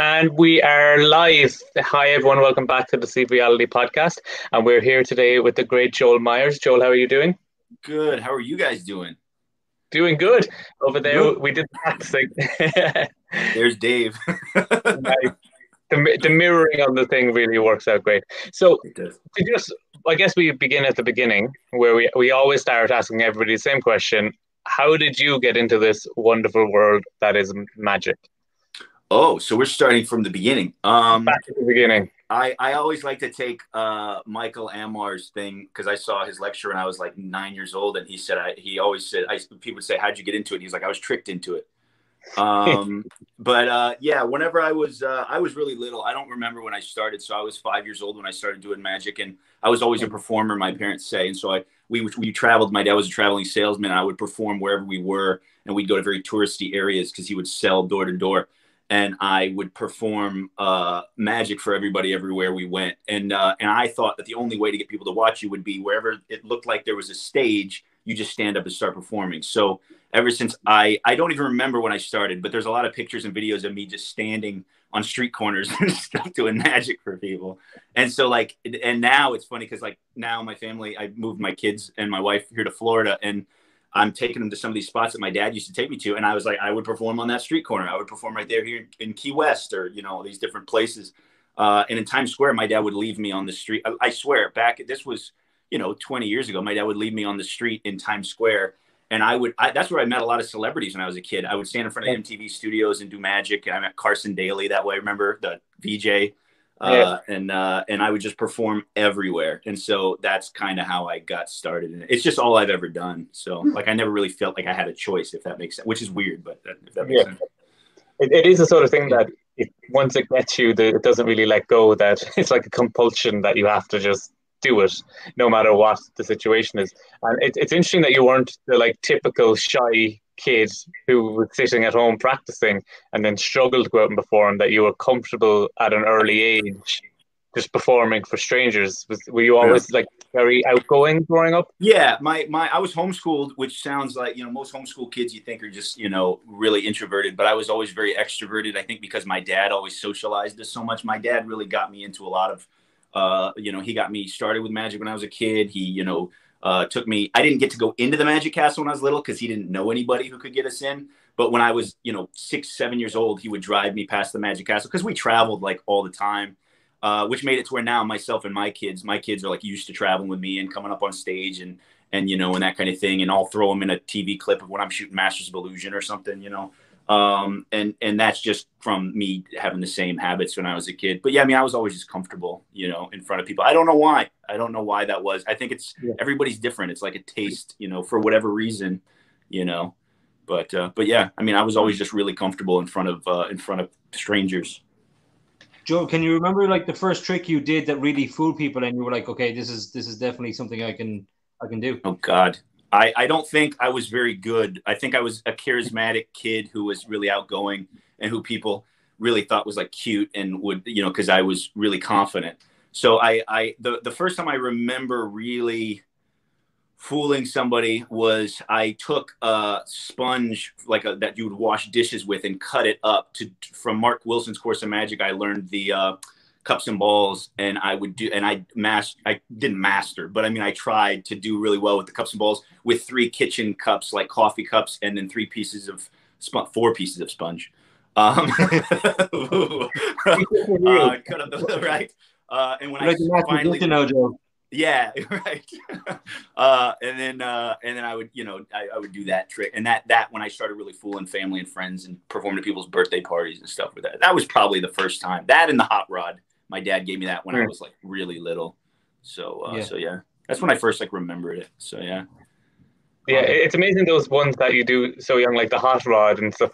And we are live. Hi, everyone. Welcome back to the Reality podcast. And we're here today with the great Joel Myers. Joel, how are you doing? Good. How are you guys doing? Doing good. Over there, good. we did practicing. There's Dave. the, the mirroring on the thing really works out great. So, to just, I guess we begin at the beginning where we, we always start asking everybody the same question How did you get into this wonderful world that is magic? Oh, so we're starting from the beginning. Um, Back to the beginning. I, I always like to take uh, Michael Ammar's thing because I saw his lecture when I was like nine years old, and he said I, he always said I people would say how'd you get into it? he's like I was tricked into it. Um, but uh, yeah, whenever I was uh, I was really little. I don't remember when I started, so I was five years old when I started doing magic, and I was always a performer. My parents say, and so I we we traveled. My dad was a traveling salesman, and I would perform wherever we were, and we'd go to very touristy areas because he would sell door to door and I would perform uh, magic for everybody everywhere we went. And uh, and I thought that the only way to get people to watch you would be wherever it looked like there was a stage, you just stand up and start performing. So ever since I I don't even remember when I started, but there's a lot of pictures and videos of me just standing on street corners and stuff doing magic for people. And so like and now it's funny because like now my family I moved my kids and my wife here to Florida and I'm taking them to some of these spots that my dad used to take me to. And I was like, I would perform on that street corner. I would perform right there here in, Key West or, you know, these different places. Uh, and in Times Square, my dad would leave me on the street. I, I, swear back, this was, you know, 20 years ago, my dad would leave me on the street in Times Square. And I would, I, that's where I met a lot of celebrities when I was a kid. I would stand in front of MTV studios and do magic. And I met Carson Daly that way. Remember the VJ? Yeah. Uh, and uh, and I would just perform everywhere, and so that's kind of how I got started. And it's just all I've ever done. So like I never really felt like I had a choice, if that makes sense. Which is weird, but that, if that makes yeah. sense. It, it is the sort of thing that it, once it gets you, the, it doesn't really let go. That it's like a compulsion that you have to just do it, no matter what the situation is. And it, it's interesting that you weren't the like typical shy kid who was sitting at home practicing and then struggled to go out and perform that you were comfortable at an early age just performing for strangers. Was were you always yeah. like very outgoing growing up? Yeah my my i was homeschooled which sounds like you know most homeschool kids you think are just you know really introverted but i was always very extroverted i think because my dad always socialized us so much. My dad really got me into a lot of uh you know he got me started with magic when i was a kid. He you know uh, took me. I didn't get to go into the Magic Castle when I was little because he didn't know anybody who could get us in. But when I was, you know, six, seven years old, he would drive me past the Magic Castle because we traveled like all the time, uh, which made it to where now myself and my kids, my kids are like used to traveling with me and coming up on stage and and you know and that kind of thing. And I'll throw them in a TV clip of when I'm shooting Masters of Illusion or something, you know. Um, and and that's just from me having the same habits when I was a kid. But yeah, I mean, I was always just comfortable, you know, in front of people. I don't know why. I don't know why that was. I think it's yeah. everybody's different. It's like a taste, you know, for whatever reason, you know. But uh, but yeah, I mean, I was always just really comfortable in front of uh, in front of strangers. Joe, can you remember like the first trick you did that really fooled people, and you were like, okay, this is this is definitely something I can I can do. Oh God, I, I don't think I was very good. I think I was a charismatic kid who was really outgoing and who people really thought was like cute and would, you know, because I was really confident. So I, I the, the first time I remember really fooling somebody was I took a sponge like a, that you would wash dishes with and cut it up to from Mark Wilson's Course of Magic. I learned the uh, cups and balls and I would do and I master I didn't master but I mean I tried to do really well with the cups and balls with three kitchen cups like coffee cups and then three pieces of sponge four pieces of sponge. Um uh, up right. Uh, and when I finally know, yeah right. Uh, and then uh, and then I would you know I, I, would do that trick and that that when I started really fooling family and friends and performing to people's birthday parties and stuff with that that was probably the first time. That and the hot rod my dad gave me that when I was like really little. So uh, yeah. so yeah, that's when I first like remembered it. So yeah. Yeah, it's amazing those ones that you do so young, like the hot rod and stuff.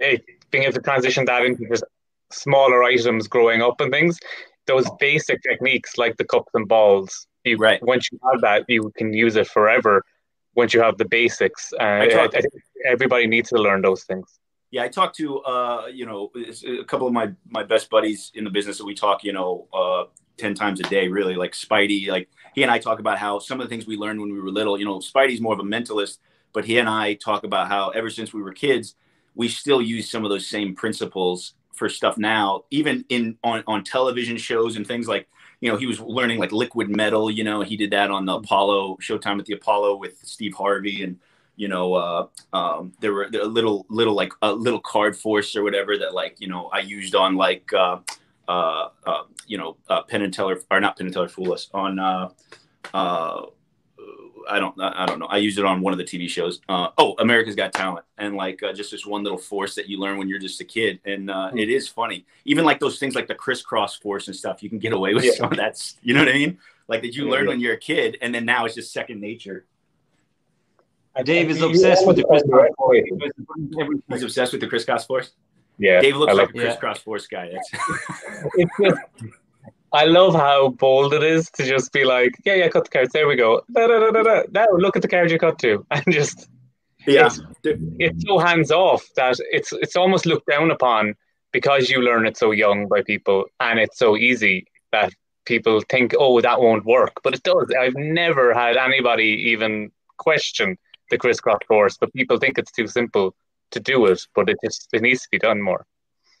Being able to transition that into just smaller items growing up and things. Those basic techniques like the cups and balls. You, right. Once you have that, you can use it forever. Once you have the basics, uh, I, I, I think everybody needs to learn those things yeah, I talked to uh, you know a couple of my my best buddies in the business that we talk you know uh, ten times a day. Really, like Spidey, like he and I talk about how some of the things we learned when we were little. You know, Spidey's more of a mentalist, but he and I talk about how ever since we were kids, we still use some of those same principles for stuff now, even in on on television shows and things like you know he was learning like liquid metal. You know he did that on the Apollo Showtime at the Apollo with Steve Harvey and you know uh, um, there were a little little like a little card force or whatever that like you know I used on like uh, uh, uh you know uh, Penn and Teller or not Penn and Teller Fool Us on uh, uh, I don't I don't know. I used it on one of the TV shows. Uh, oh, America's Got Talent, and like uh, just this one little force that you learn when you're just a kid, and uh, mm-hmm. it is funny. Even like those things like the crisscross force and stuff, you can get away with yeah. some of that. You know what I mean? Like that you learn yeah. when you're a kid, and then now it's just second nature. Dave is obsessed with the crisscross force. He's obsessed with the crisscross force. Yeah, Dave looks like, like a crisscross force guy. That's it's just I love how bold it is to just be like, yeah, yeah, cut the cards. There we go. Da, da, da, da, Now look at the cards you cut to, and just yeah, it's, it's so hands off that it's it's almost looked down upon because you learn it so young by people, and it's so easy that people think, oh, that won't work, but it does. I've never had anybody even question the crisscross force, but people think it's too simple to do it, but it just it needs to be done more.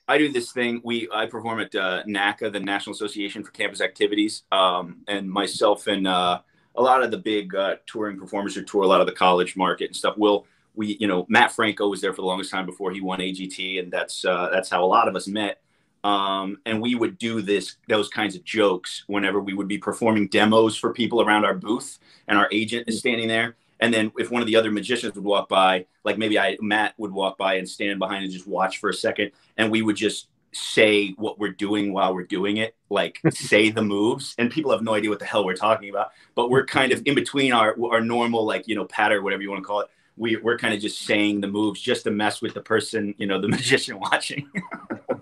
I do this thing. We I perform at uh, NACA, the National Association for Campus Activities, um, and myself and uh, a lot of the big uh, touring performers who tour a lot of the college market and stuff. Will we, you know, Matt Franco was there for the longest time before he won AGT, and that's uh, that's how a lot of us met. Um, and we would do this those kinds of jokes whenever we would be performing demos for people around our booth, and our agent is standing there and then if one of the other magicians would walk by, like maybe I Matt would walk by and stand behind and just watch for a second, and we would just say what we're doing while we're doing it, like say the moves, and people have no idea what the hell we're talking about. But we're kind of in between our our normal like you know patter, whatever you want to call it. We we're kind of just saying the moves just to mess with the person, you know, the magician watching.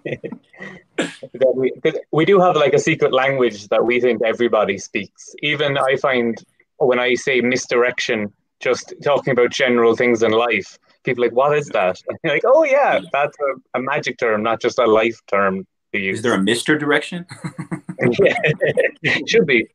we, we do have like a secret language that we think everybody speaks. Even I find when I say misdirection just talking about general things in life. People like, what is that? Like, oh yeah, that's a, a, magic term, not just a life term. Is there a Mister direction? yeah, should be.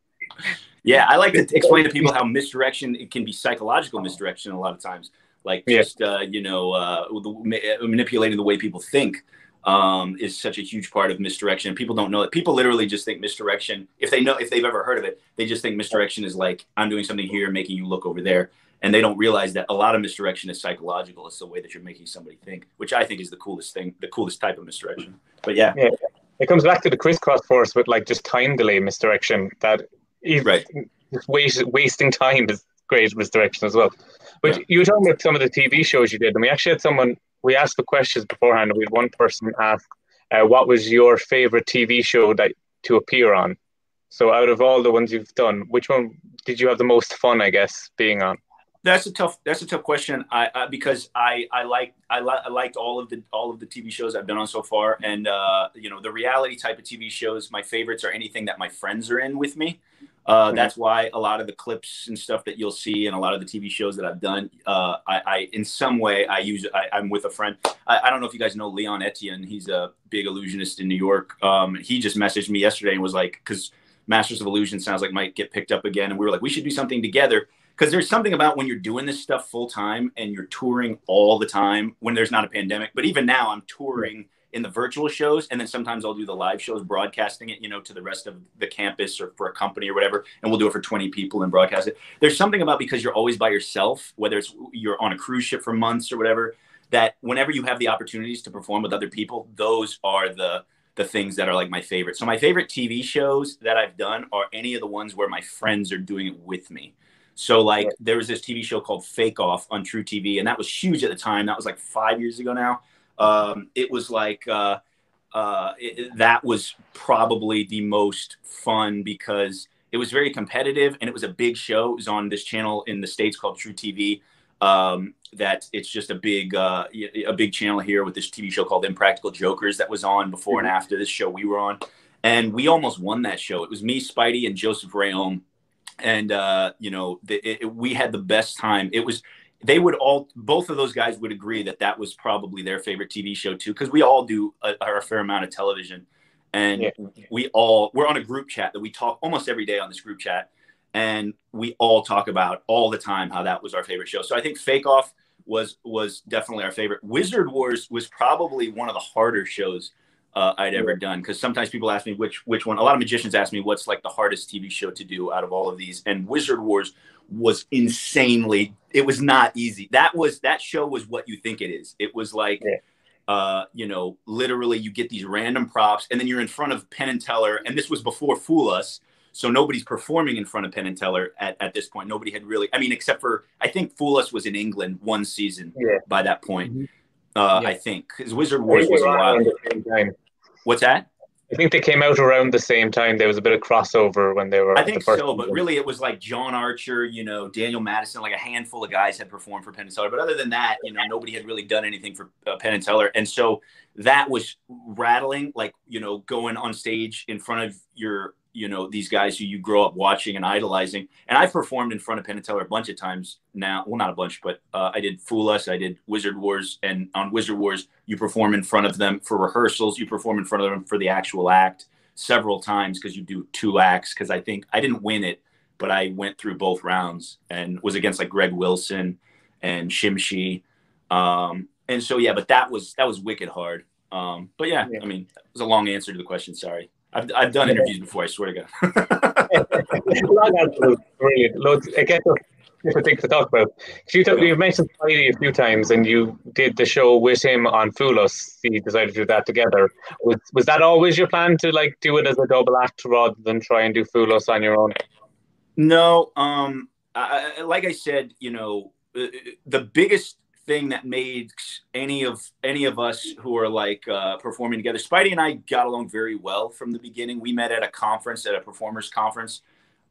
Yeah, I like to explain to people how misdirection it can be psychological misdirection a lot of times, like just yeah. uh, you know uh, the, manipulating the way people think um, is such a huge part of misdirection. People don't know it. People literally just think misdirection. If they know, if they've ever heard of it, they just think misdirection is like I'm doing something here, making you look over there and they don't realize that a lot of misdirection is psychological. It's the way that you're making somebody think, which I think is the coolest thing, the coolest type of misdirection. But yeah, yeah. it comes back to the crisscross force with like just time delay misdirection. That right, waste, wasting time is great misdirection as well. But yeah. you were talking about some of the TV shows you did, and we actually had someone. We asked the questions beforehand, and we had one person ask, uh, "What was your favorite TV show that to appear on?" So, out of all the ones you've done, which one did you have the most fun? I guess being on. That's a tough. That's a tough question. I, I because I I like I, li- I liked all of the all of the TV shows I've been on so far, and uh, you know the reality type of TV shows. My favorites are anything that my friends are in with me. Uh. That's why a lot of the clips and stuff that you'll see, and a lot of the TV shows that I've done, uh, I, I, in some way I use. I, am with a friend. I, I, don't know if you guys know Leon Etienne. He's a big illusionist in New York. Um, he just messaged me yesterday and was like, because Masters of Illusion sounds like might get picked up again, and we were like, we should do something together because there's something about when you're doing this stuff full time and you're touring all the time when there's not a pandemic. But even now, I'm touring in the virtual shows, and then sometimes I'll do the live shows, broadcasting it, you know, to the rest of the campus or for a company or whatever, and we'll do it for 20 people and broadcast it. There's something about because you're always by yourself, whether it's you're on a cruise ship for months or whatever, that whenever you have the opportunities to perform with other people, those are the the things that are like my favorite. So my favorite TV shows that I've done are any of the ones where my friends are doing it with me. So like there was this TV show called Fake Off on truTV, and that was huge at the time. That was like five years ago now. Um, it was like uh, uh, it, that was probably the most fun because it was very competitive and it was a big show. It was on this channel in the states called truTV. Um, that it's just a big uh, a big channel here with this TV show called Impractical Jokers that was on before mm-hmm. and after this show we were on, and we almost won that show. It was me, Spidey, and Joseph Rayom and uh, you know the, it, we had the best time. It was they would all both of those guys would agree that that was probably their favorite TV show too because we all do a, a, fair amount of television, and yeah. we all we're on a group chat that we talk almost every day on this group chat, and we all talk about all the time how that was our favorite show. So I think Fake Off was was definitely our favorite. Wizard Wars was probably one of the harder shows uh, I'd ever done. Because sometimes people ask me which which one. A lot of magicians ask me what's like the hardest TV show to do out of all of these, and Wizard Wars was insanely. It was not easy. That was that show was what you think it is. It was like. Yeah. Uh, you know, literally, you get these random props, and then you're in front of Penn and Teller, and this was before Fool Us, so nobody's performing in front of Penn and Teller at, at this point. Nobody had really, I mean, except for I think Fool Us was in England one season yeah. by that point. Mm-hmm. Uh, yeah. I think because Wizard Wars was a while. What's that? I think they came out around the same time. There was a bit of crossover when they were. I think so, but really it was like John Archer, you know, Daniel Madison, like a handful of guys had performed for Penn and Teller. But other than that, you know, nobody had really done anything for uh, Penn and Teller, and so that was rattling, like you know, going on stage in front of your you know these guys who you grow up watching and idolizing. And I've performed in front of Penn and Teller a bunch of times now. Well, not a bunch, but uh, I did Fool Us, I did Wizard Wars, and on Wizard Wars, you perform in front of them for rehearsals. You perform in front of them for the actual act several times because you do two acts. Because I think I didn't win it, but I went through both rounds and was against like Greg Wilson and Shimshi. Um, and so yeah, but that was that was wicked hard. Um, but yeah, yeah, I mean, it was a long answer to the question. Sorry. I've, I've done interviews before. I swear to God. Brilliant. Loads. Again, different things to talk about. You talk, you've mentioned Spidey a few times, and you did the show with him on Fool Us. You decided to do that together. Was was that always your plan to like do it as a double act rather than try and do Fool Us on your own? No. Um. I, like I said, you know, uh, the biggest thing that made any of any of us who are like uh, performing together. Spidey and I got along very well from the beginning. We met at a conference, at a performers conference,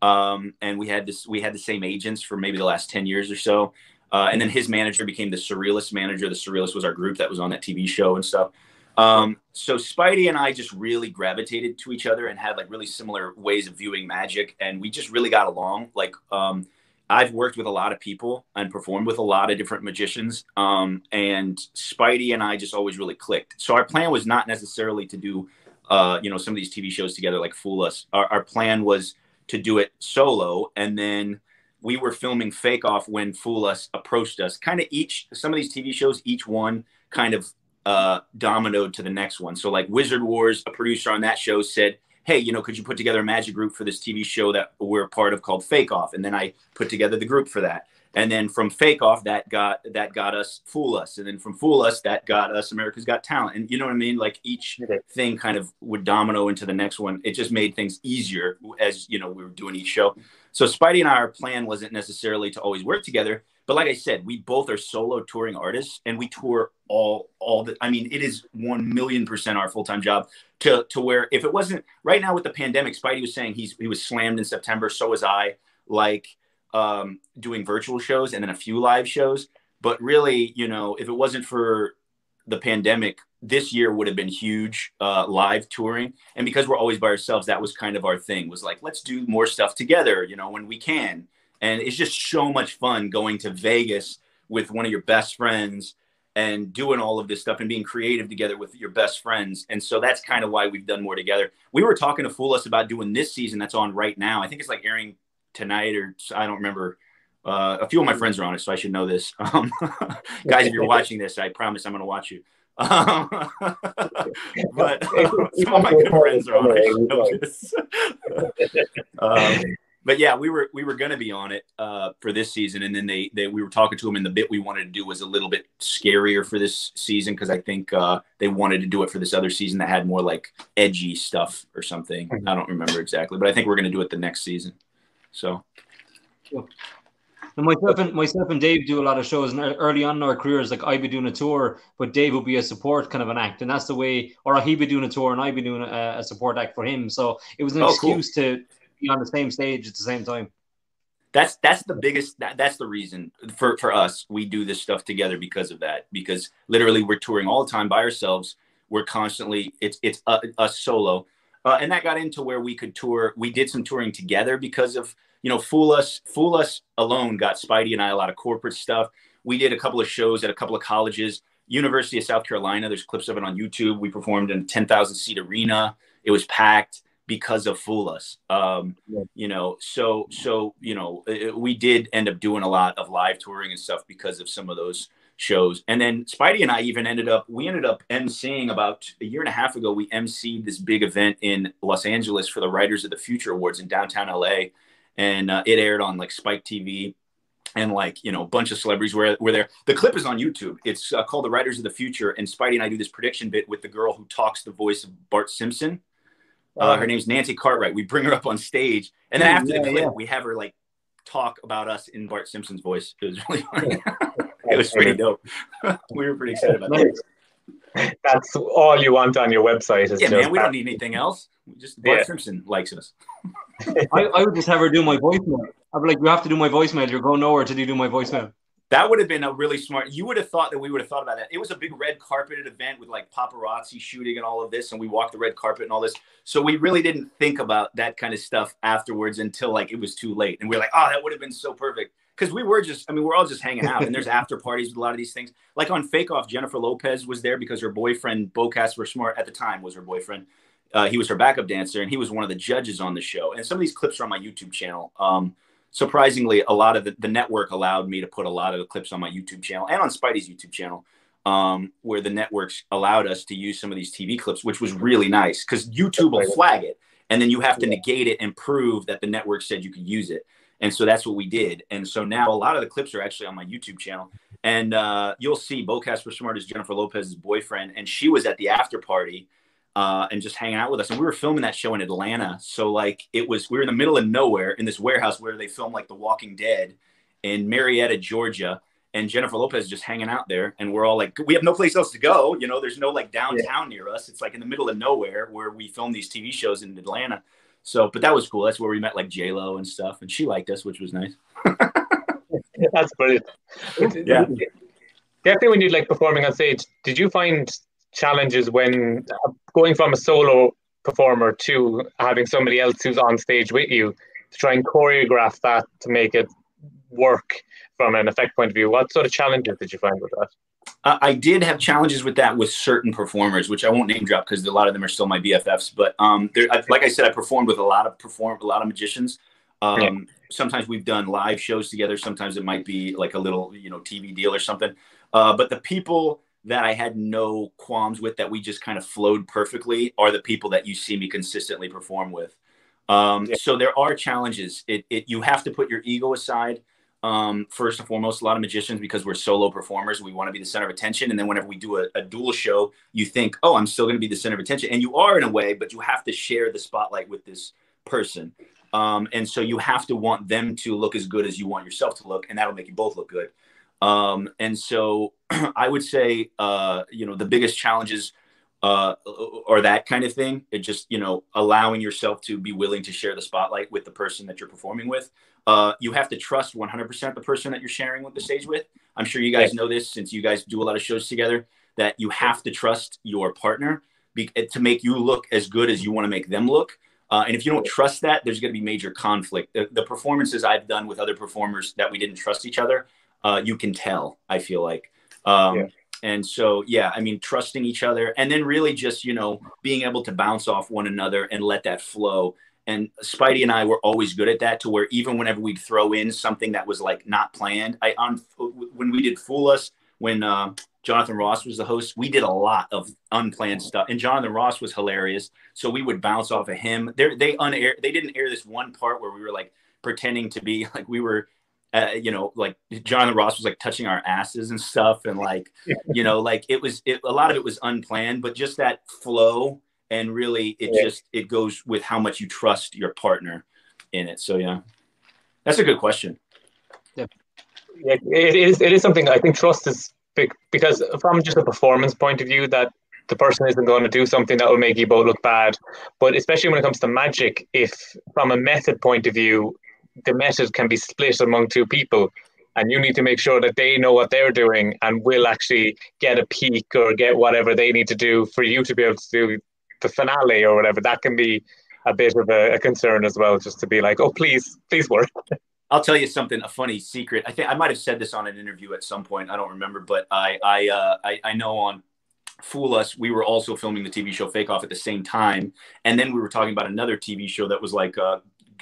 um, and we had this. We had the same agents for maybe the last ten years or so. Uh, and then his manager became the Surrealist manager. The Surrealist was our group that was on that TV show and stuff. Um, so Spidey and I just really gravitated to each other and had like really similar ways of viewing magic, and we just really got along. Like um, I've worked with a lot of people and performed with a lot of different magicians. Um, and Spidey and I just always really clicked. So our plan was not necessarily to do, uh, you know, some of these TV shows together like Fool Us. Our, our plan was to do it solo. And then we were filming Fake Off when Fool Us approached us. Kind of each, some of these TV shows, each one kind of uh, dominoed to the next one. So like Wizard Wars, a producer on that show said, hey, you know, could you put together a magic group for this TV show that we're part of called Fake Off? And then I put together the group for that. And then from Fake Off, that got that got us Fool Us, and then from Fool Us, that got us America's Got Talent. And you know what I mean? Like each thing kind of would domino into the next one. It just made things easier as you know we were doing each show. So Spidey and I, our plan wasn't necessarily to always work together, but like I said, we both are solo touring artists, and we tour all all the. I mean, it is one million percent our full time job to to where if it wasn't right now with the pandemic, Spidey was saying he's he was slammed in September. So was I. Like um, doing virtual shows and then a few live shows. But really, you know, if it wasn't for the pandemic, this year would have been huge uh, live touring. And because we're always by ourselves, that was kind of our thing. Was like, let's do more stuff together, you know, when we can. And it's just so much fun going to Vegas with one of your best friends and doing all of this stuff and being creative together with your best friends. And so that's kind of why we've done more together. We were talking to Fool Us about doing this season that's on right now. I think it's like airing tonight or I don't remember. Uh, a few of my friends are on it, so I should know this. Um, guys, if you're watching this, I promise I'm going to watch you. Um, but some of my good friends are on it. um, but yeah, we were we were going to be on it uh, for this season, and then they they we were talking to them, and the bit we wanted to do was a little bit scarier for this season because I think uh, they wanted to do it for this other season that had more like edgy stuff or something. Mm-hmm. I don't remember exactly, but I think we're going to do it the next season. So. And myself and myself and Dave do a lot of shows, and early on in our careers, like I'd be doing a tour, but Dave would be a support kind of an act, and that's the way, or he'd be doing a tour, and I'd be doing a, a support act for him. So it was an oh, excuse cool. to be on the same stage at the same time. That's that's the biggest. That, that's the reason for for us. We do this stuff together because of that. Because literally, we're touring all the time by ourselves. We're constantly. It's it's a, a solo, uh, and that got into where we could tour. We did some touring together because of you know, Fool Us. Fool Us alone got Spidey and I a lot of corporate stuff. We did a couple of shows at a couple of colleges. University of South Carolina. There's clips of it on YouTube. We performed in a 10,000 seat arena. It was packed because of Fool Us. Um, yeah. You know, so so you know, it, we did end up doing a lot of live touring and stuff because of some of those shows. And then Spidey and I even ended up, we ended up emceeing about a year and a half ago. We emceed this big event in Los Angeles for the Writers of the Future Awards in downtown LA. And uh, it aired on like Spike TV and like, you know, a bunch of celebrities were, were there. The clip is on YouTube. It's uh, called The Writers of the Future. And Spidey and I do this prediction bit with the girl who talks the voice of Bart Simpson. Uh, her name's Nancy Cartwright. We bring her up on stage. And then after yeah, the clip, yeah. we have her like talk about us in Bart Simpson's voice. It was really funny. it was pretty dope. we were pretty excited about that. That's all you want on your website. Is yeah, man. We don't need anything else. We just Bart yeah. Simpson likes us. I, I, would just have her do my voicemail. I'd be like, you have to do my voicemail. You're going nowhere to do my voicemail. That would have been a really smart. You would have thought that we would have thought about that. It was a big red carpeted event with like paparazzi shooting and all of this, and we walked the red carpet and all this. So we really didn't think about that kind of stuff afterwards until like it was too late, and we are like, oh, that would have been so perfect because we were just, I mean, we're all just hanging out, and there's after parties with a lot of these things. Like on Fake Off, Jennifer Lopez was there because her boyfriend, Beau Casper Smart at the time was her boyfriend. Uh, he was her backup dancer, and he was one of the judges on the show. And some of these clips are on my YouTube channel. Um, surprisingly, a lot of the, the network allowed me to put a lot of the clips on my YouTube channel and on Spidey's YouTube channel. Um, where the networks allowed us to use some of these TV clips, which was really nice because YouTube will flag it and then you have to negate it and prove that the network said you could use it. And so that's what we did. And so now a lot of the clips are actually on my YouTube channel. And uh, you'll see Beau Casper Smart is Jennifer Lopez's boyfriend. And she was at the after party uh, and just hanging out with us. And we were filming that show in Atlanta. So, like, it was, we were in the middle of nowhere in this warehouse where they film like The Walking Dead in Marietta, Georgia. And Jennifer Lopez just hanging out there. And we're all like, we have no place else to go. You know, there's no like downtown yeah. near us. It's like in the middle of nowhere where we film these TV shows in Atlanta. So, but that was cool. That's where we met like J Lo and stuff, and she liked us, which was nice. That's brilliant. Yeah. Definitely, when you like performing on stage, did you find challenges when uh, going from a solo performer to having somebody else who's on stage with you to try and choreograph that to make it work from an effect point of view? What sort of challenges did you find with that? Uh, I did have challenges with that with certain performers, which I won't name drop because a lot of them are still my BFFs. But um, there, I, like I said, I performed with a lot of perform a lot of magicians. Um, yeah. Sometimes we've done live shows together. Sometimes it might be like a little, you know, TV deal or something. Uh, but the people that I had no qualms with, that we just kind of flowed perfectly, are the people that you see me consistently perform with. Um, yeah. So there are challenges. It, it you have to put your ego aside um, first and foremost, a lot of magicians, because we're solo performers, we want to be the center of attention. And then whenever we do a, a dual show, you think, oh, I'm still going to be the center of attention. And you are in a way, but you have to share the spotlight with this person. Um, and so you have to want them to look as good as you want yourself to look, and that'll make you both look good. Um, and so I would say, uh, you know, the biggest challenges uh, or that kind of thing. It just, you know, allowing yourself to be willing to share the spotlight with the person that you're performing with. Uh, you have to trust 100% the person that you're sharing with the stage with. I'm sure you guys know this since you guys do a lot of shows together that you have to trust your partner be- to make you look as good as you want to make them look. Uh, and if you don't trust that, there's going to be major conflict. The, the, performances I've done with other performers that we didn't trust each other, uh, you can tell. I feel like, um, yeah. and so yeah, I mean, trusting each other, and then really just you know being able to bounce off one another and let that flow and Spidey and I were always good at that to where even whenever we'd throw in something that was like not planned, I on when we did Fool Us, when uh, Jonathan Ross was the host, we did a lot of unplanned stuff. And Jonathan Ross was hilarious. So we would bounce off of him. They're, they unair, they didn't air this one part where we were like pretending to be like we were uh, you know, like Jonathan Ross was like touching our asses and stuff, and like, you know, like it was it, a lot of it was unplanned, but just that flow and really it yeah. just it goes with how much you trust your partner in it. So yeah. That's a good question. Yeah, yeah it is it is something i think trust is big because from just a performance point of view that the person isn't going to do something that will make you both look bad but especially when it comes to magic if from a method point of view the method can be split among two people and you need to make sure that they know what they're doing and will actually get a peek or get whatever they need to do for you to be able to do the finale or whatever, that can be a bit of a, a concern as well, just to be like, oh, please, please work. I'll tell you something, a funny secret. I think I might have said this on an interview at some point. I don't remember, but I I uh, I, I, know on Fool Us, we were also filming the TV show Fake Off at the same time, and then we were talking about another TV show that was like uh,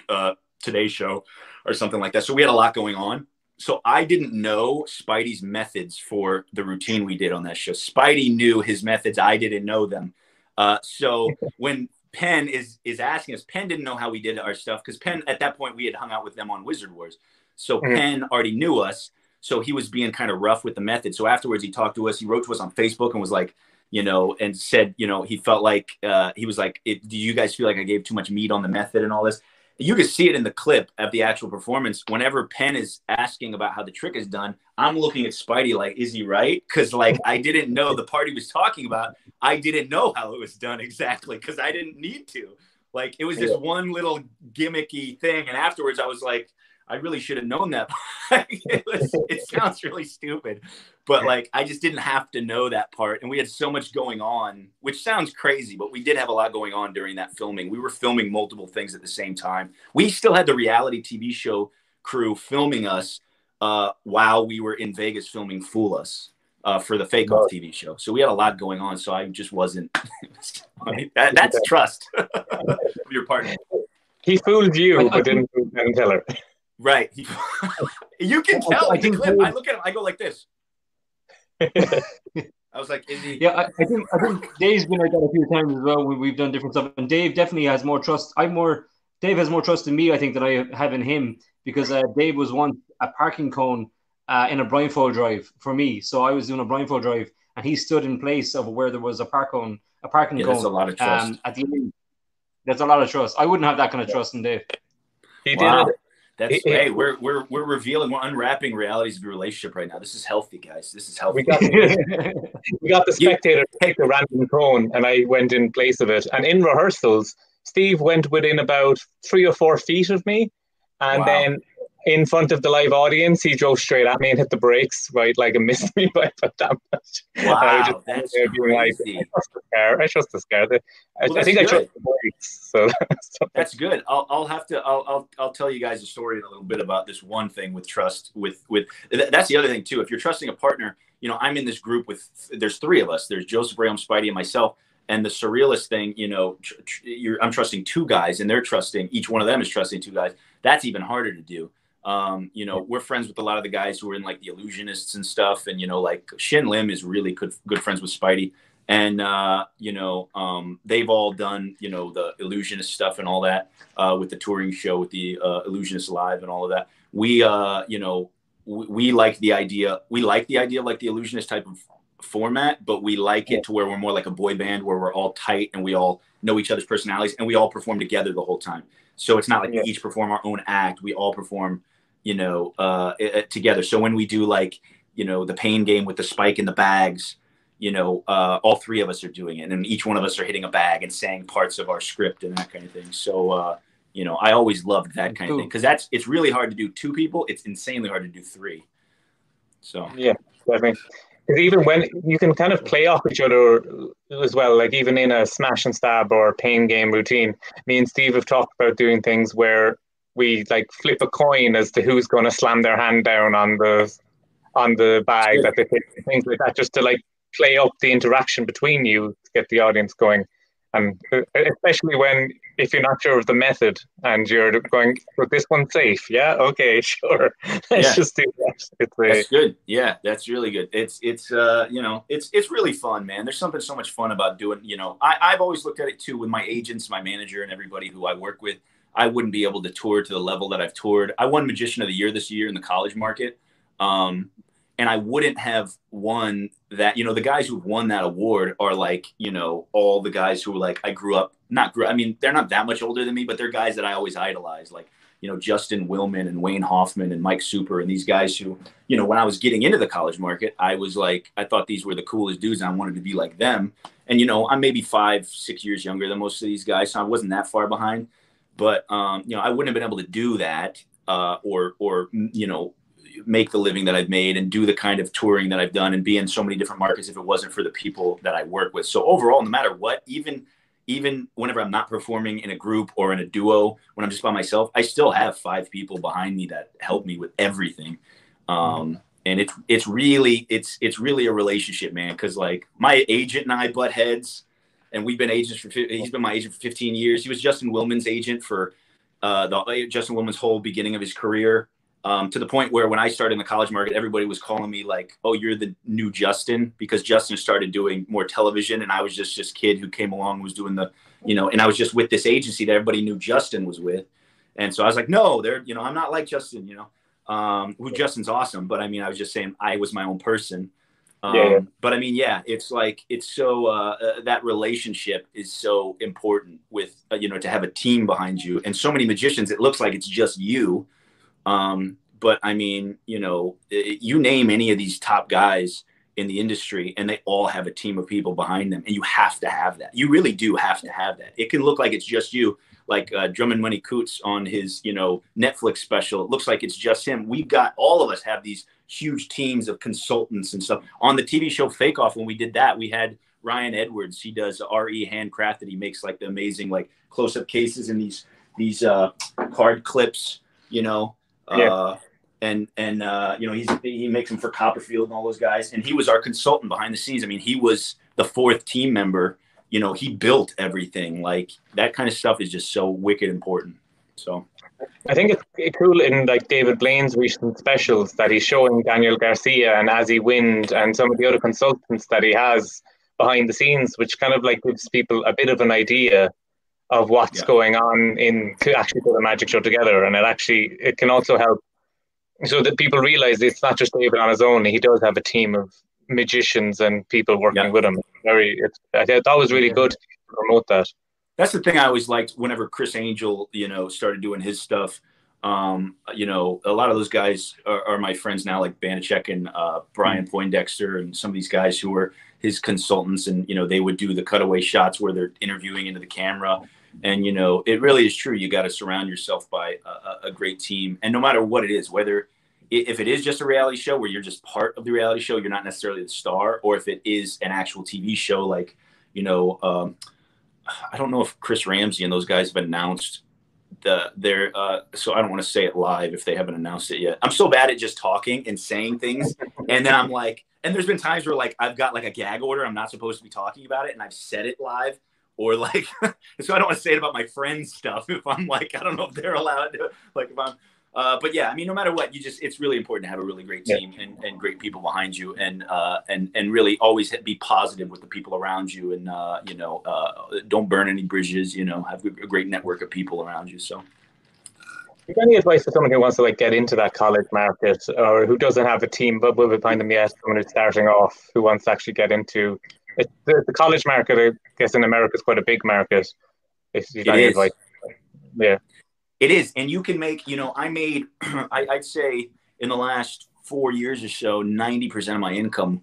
uh, Today Show or something like that. So we had a lot going on. so I didn't know Spidey's methods for the routine we did on that show. Spidey knew his methods. I didn't know them. Uh, so when Penn is is asking us, Penn didn't know how we did our stuff because Penn at that point we had hung out with them on Wizard Wars. So mm-hmm. Penn already knew us. So he was being kind of rough with the method. So afterwards he talked to us. He wrote to us on Facebook and was like, you know, and said, you know, he felt like uh, he was like, "Do you guys feel like I gave too much meat on the method and all this?" You can see it in the clip of the actual performance. Whenever Penn is asking about how the trick is done, I'm looking at Spidey like, is he right? Because like I didn't know the part he was talking about. I didn't know how it was done exactly because I didn't need to. Like it was this one little gimmicky thing, and afterwards I was like, I really should have known that. it, was, it sounds really stupid, but like I just didn't have to know that part. And we had so much going on, which sounds crazy, but we did have a lot going on during that filming. We were filming multiple things at the same time. We still had the reality TV show crew filming us uh, while we were in Vegas filming Fool Us. Uh, for the Fake Off TV show, so we had a lot going on. So I just wasn't. I mean, that, that's trust your partner. He fooled you, but didn't fool Penn Teller. Right. you can tell I, I think clip. I look at him. I go like this. I was like, is he? Yeah, I, I, think I think Dave's been like that a few times as well when we've done different stuff. And Dave definitely has more trust. I'm more. Dave has more trust in me, I think, than I have in him because uh, Dave was once a parking cone uh, in a blindfold drive for me. So I was doing a blindfold drive, and he stood in place of where there was a park cone, a parking yeah, cone. That's a lot of trust. Um, at the end, there's a lot of trust. I wouldn't have that kind of trust in Dave. He wow. did it. That's it, hey, it, we're we're we're revealing, we're unwrapping realities of your relationship right now. This is healthy, guys. This is healthy. We got, we got the spectator to take the random cone, and I went in place of it. And in rehearsals, Steve went within about three or four feet of me, and wow. then in front of the live audience, he drove straight at me and hit the brakes, right, like and missed me by about that much. Wow, just, that's crazy. Like, I trust the car. I trust car. I, well, I think good. I trust the brakes. So, that's good. I'll, I'll have to. I'll, I'll I'll tell you guys a story in a little bit about this one thing with trust. With with that's the other thing too. If you're trusting a partner, you know, I'm in this group with. There's three of us. There's Joseph Rayom, Spidey, and myself. And the surrealist thing, you know, tr- tr- I'm trusting two guys, and they're trusting. Each one of them is trusting two guys. That's even harder to do um, you know, we're friends with a lot of the guys who are in like the illusionists and stuff. And, you know, like Shin Lim is really good, good friends with Spidey. And, uh, you know, um, they've all done, you know, the illusionist stuff and all that uh, with the touring show with the uh, illusionist live and all of that. We, uh, you know, we, we like the idea. We like the idea of like the illusionist type of format, but we like it to where we're more like a boy band where we're all tight and we all know each other's personalities and we all perform together the whole time. So it's not like yeah. we each perform our own act. We all perform you know, uh, it, together. So when we do like, you know, the pain game with the spike in the bags, you know, uh, all three of us are doing it, and each one of us are hitting a bag and saying parts of our script and that kind of thing. So, uh, you know, I always loved that kind of thing because that's it's really hard to do two people. It's insanely hard to do three. So yeah, definitely. Because even when you can kind of play off each other as well, like even in a smash and stab or pain game routine, me and Steve have talked about doing things where we like flip a coin as to who's going to slam their hand down on the on the bag that they pick, things like that, just to like play up the interaction between you to get the audience going. And uh, especially when if you're not sure of the method and you're going, "But this one's safe." Yeah, okay, sure. Let's yeah. just do that. It's a, that's good. Yeah, that's really good. It's it's uh you know it's it's really fun, man. There's something so much fun about doing. You know, I I've always looked at it too with my agents, my manager, and everybody who I work with I wouldn't be able to tour to the level that I've toured. I won Magician of the Year this year in the college market. Um, and I wouldn't have won that. You know, the guys who've won that award are like, you know, all the guys who were like, I grew up, not grew, I mean, they're not that much older than me, but they're guys that I always idolize, like, you know, Justin Willman and Wayne Hoffman and Mike Super and these guys who, you know, when I was getting into the college market, I was like, I thought these were the coolest dudes and I wanted to be like them. And, you know, I'm maybe five, six years younger than most of these guys, so I wasn't that far behind but um, you know, I wouldn't have been able to do that uh, or or you know make the living that I've made and do the kind of touring that I've done and be in so many different markets if it wasn't for the people that I work with. So overall, no matter what, even even whenever I'm not performing in a group or in a duo, when I'm just by myself, I still have five people behind me that help me with everything. Um, and it's it's really it's it's really a relationship, man. Because like my agent and I butt heads and we've been agents for. He's been my agent for 15 years. He was Justin Willman's agent for uh, the Justin Willman's whole beginning of his career. um, to the point where when I started in the college market, everybody was calling me like, "Oh, you're the new Justin," because Justin started doing more television, and I was just this kid who came along was doing the, you know, and I was just with this agency that everybody knew Justin was with, and so I was like, "No, they're, you know, I'm not like Justin, you know, um, who Justin's awesome, but I mean, I was just saying I was my own person." Um, yeah. But I mean, yeah, it's like it's so uh, uh, that relationship is so important with uh, you know to have a team behind you, and so many magicians. It looks like it's just you, um, but I mean, you know, it, you name any of these top guys in the industry, and they all have a team of people behind them, and you have to have that. You really do have to have that. It can look like it's just you, like uh, Drummond Money-Coutts on his, you know, Netflix special. It looks like it's just him. We've got all of us have these huge teams of consultants and stuff. On the TV show Fake Off, when we did that, we had Ryan Edwards. He does RE handcrafted. He makes like the amazing like close up cases and these these uh, card clips, you know. Yeah. Uh, and and uh, you know he's he makes them for Copperfield and all those guys. And he was our consultant behind the scenes. I mean, he was the fourth team member. You know, he built everything. Like that kind of stuff is just so wicked important. So. I think it's cool in like David Blaine's recent specials that he's showing Daniel Garcia and Asi Wind and some of the other consultants that he has behind the scenes, which kind of like gives people a bit of an idea of what's yeah. going on in to actually put a magic show together. And it actually it can also help so that people realize it's not just David on his own. He does have a team of magicians and people working yeah. with him. Very, it's, I thought that was really good to promote that. That's the thing I always liked. Whenever Criss Angel, you know, started doing his stuff, um, you know, a lot of those guys are, are my friends now, like Banachek and uh, Brian mm-hmm. Poindexter, and some of these guys who were his consultants, and you know, they would do the cutaway shots where they're interviewing into the camera. And you know, it really is true. You got to surround yourself by a, a, great team, and no matter what it is, whether if it is just a reality show where you're just part of the reality show, you're not necessarily the star, or if it is an actual TV show, like you know, um, I don't know if Chris Ramsey and those guys have announced the their. Uh, so I don't want to say it live if they haven't announced it yet. I'm so bad at just talking and saying things, and then I'm like, and there's been times where like I've got like a gag order, I'm not supposed to be talking about it, and I've said it live or like so i don't want to say it about my friends stuff if i'm like i don't know if they're allowed to like if i'm uh, but yeah i mean no matter what you just it's really important to have a really great team yeah. and, and great people behind you and uh, and and really always be positive with the people around you and uh, you know uh, don't burn any bridges you know have a great network of people around you so. You any advice for someone who wants to like get into that college market or who doesn't have a team but will find them? Yet someone who's starting off who wants to actually get into it, the, the, college market, I guess, in America is quite a big market. If you it like, yeah, it is, and you can make. You know, I made. I, I'd say in the last four years or so, ninety percent of my income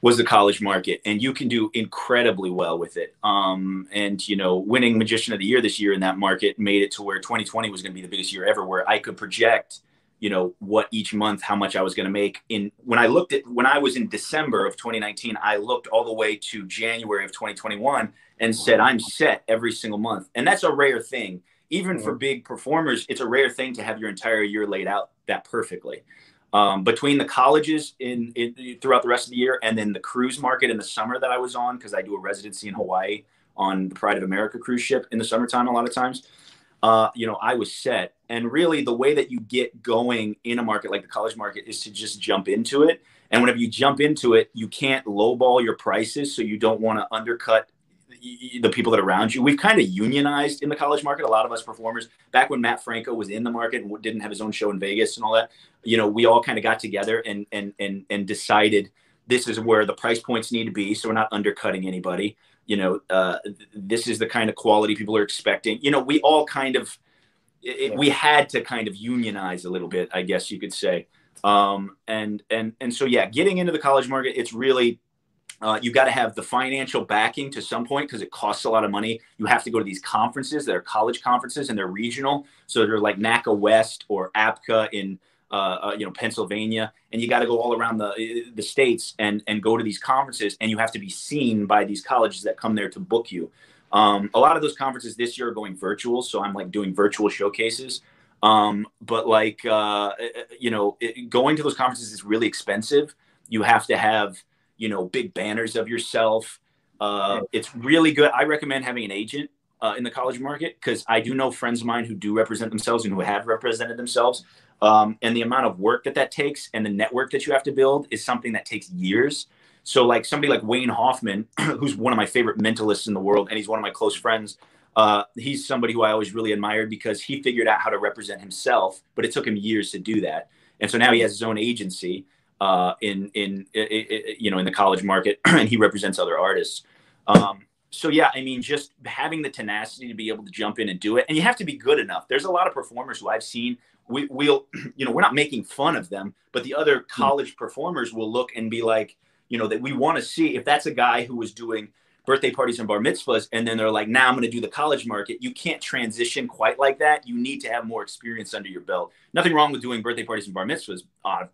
was the college market, and you can do incredibly well with it. Um, and you know, winning Magician of the Year this year in that market made it to where 2020 was going to be the biggest year ever, where I could project you know what each month how much i was going to make in when i looked at when i was in december of 2019 i looked all the way to january of 2021 and said i'm set every single month and that's a rare thing even for big performers it's a rare thing to have your entire year laid out that perfectly um, between the colleges in, in, throughout the rest of the year and then the cruise market in the summer that i was on because i do a residency in hawaii on the pride of america cruise ship in the summertime a lot of times uh, you know, I was set. And really, the way that you get going in a market like the college market is to just jump into it. And whenever you jump into it, you can't lowball your prices, so you don't want to undercut the people that are around you. We've kind of unionized in the college market. A lot of us performers, back when Matt Franco was in the market and didn't have his own show in Vegas and all that, you know, we all kind of got together and and and and decided this is where the price points need to be, so we're not undercutting anybody you know, uh, this is the kind of quality people are expecting. You know, we all kind of, it, we had to kind of unionize a little bit, I guess you could say. Um, and, and, and so, yeah, getting into the college market, it's really, uh, you got to have the financial backing to some point because it costs a lot of money. You have to go to these conferences that are college conferences and they're regional. So they're like NACA West or APCA in uh, uh, you know Pennsylvania, and you got to go all around the the states and and go to these conferences, and you have to be seen by these colleges that come there to book you. Um, a lot of those conferences this year are going virtual, so I'm like doing virtual showcases. Um, but like uh, you know, it, going to those conferences is really expensive. You have to have you know big banners of yourself. Uh, it's really good. I recommend having an agent uh, in the college market because I do know friends of mine who do represent themselves and who have represented themselves Um, and the amount of work that that takes and the network that you have to build is something that takes years. So, like somebody like Wayne Hoffman, who's one of my favorite mentalists in the world, and he's one of my close friends. Uh, he's somebody who I always really admired because he figured out how to represent himself, but it took him years to do that. And so now he has his own agency uh, in, in, you know, in the college market and he represents other artists. Um, so yeah, I mean, just having the tenacity to be able to jump in and do it, and you have to be good enough. There's a lot of performers who I've seen. We, will you know, we're not making fun of them, but the other hmm. college performers will look and be like, you know, that we want to see if that's a guy who was doing birthday parties and bar mitzvahs, and then they're like, now I'm going to do the college market. You can't transition quite like that. You need to have more experience under your belt. Nothing wrong with doing birthday parties and bar mitzvahs,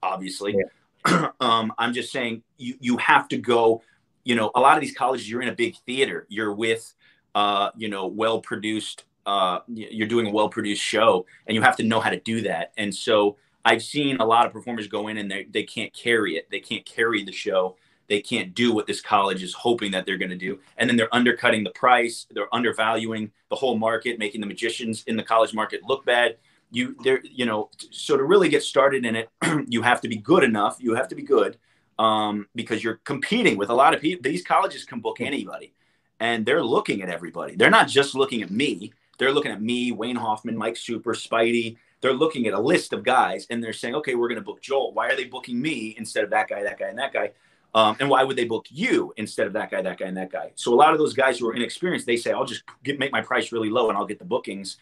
obviously. Yeah. um, I'm just saying you you have to go. You know, a lot of these colleges, you're in a big theater. You're with, uh, you know, well produced. Uh, you're doing a well produced show, and you have to know how to do that. And so I've seen a lot of performers go in and they they can't carry it. They can't carry the show they can't do what this college is hoping that they're going to do and then they're undercutting the price they're undervaluing the whole market making the magicians in the college market look bad you there you know so to really get started in it you have to be good enough you have to be good um, because you're competing with a lot of people these colleges can book anybody and they're looking at everybody. They're not just looking at me they're looking at me wayne hoffman mike super spidey. They're looking at a list of guys and they're saying okay we're going to book joel. Why are they booking me instead of that guy that guy and that guy? Um, and why would they book you instead of that guy, that guy, and that guy? So a lot of those guys who are inexperienced, they say, "I'll just get, make my price really low and I'll get the bookings,"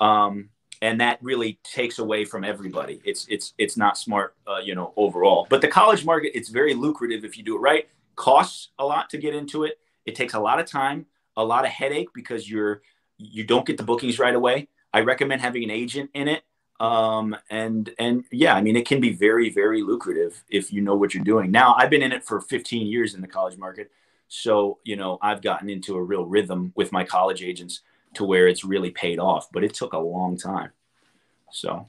um, and that really takes away from everybody. It's it's it's not smart, uh, you know, overall. But the college market, it's very lucrative if you do it right. Costs a lot to get into it. It takes a lot of time, a lot of headache because you're you don't get the bookings right away. I recommend having an agent in it um, and and yeah, I mean, it can be very very lucrative if you know what you're doing. Now, I've been in it for 15 years in the college market, so you know I've gotten into a real rhythm with my college agents to where it's really paid off. But it took a long time. So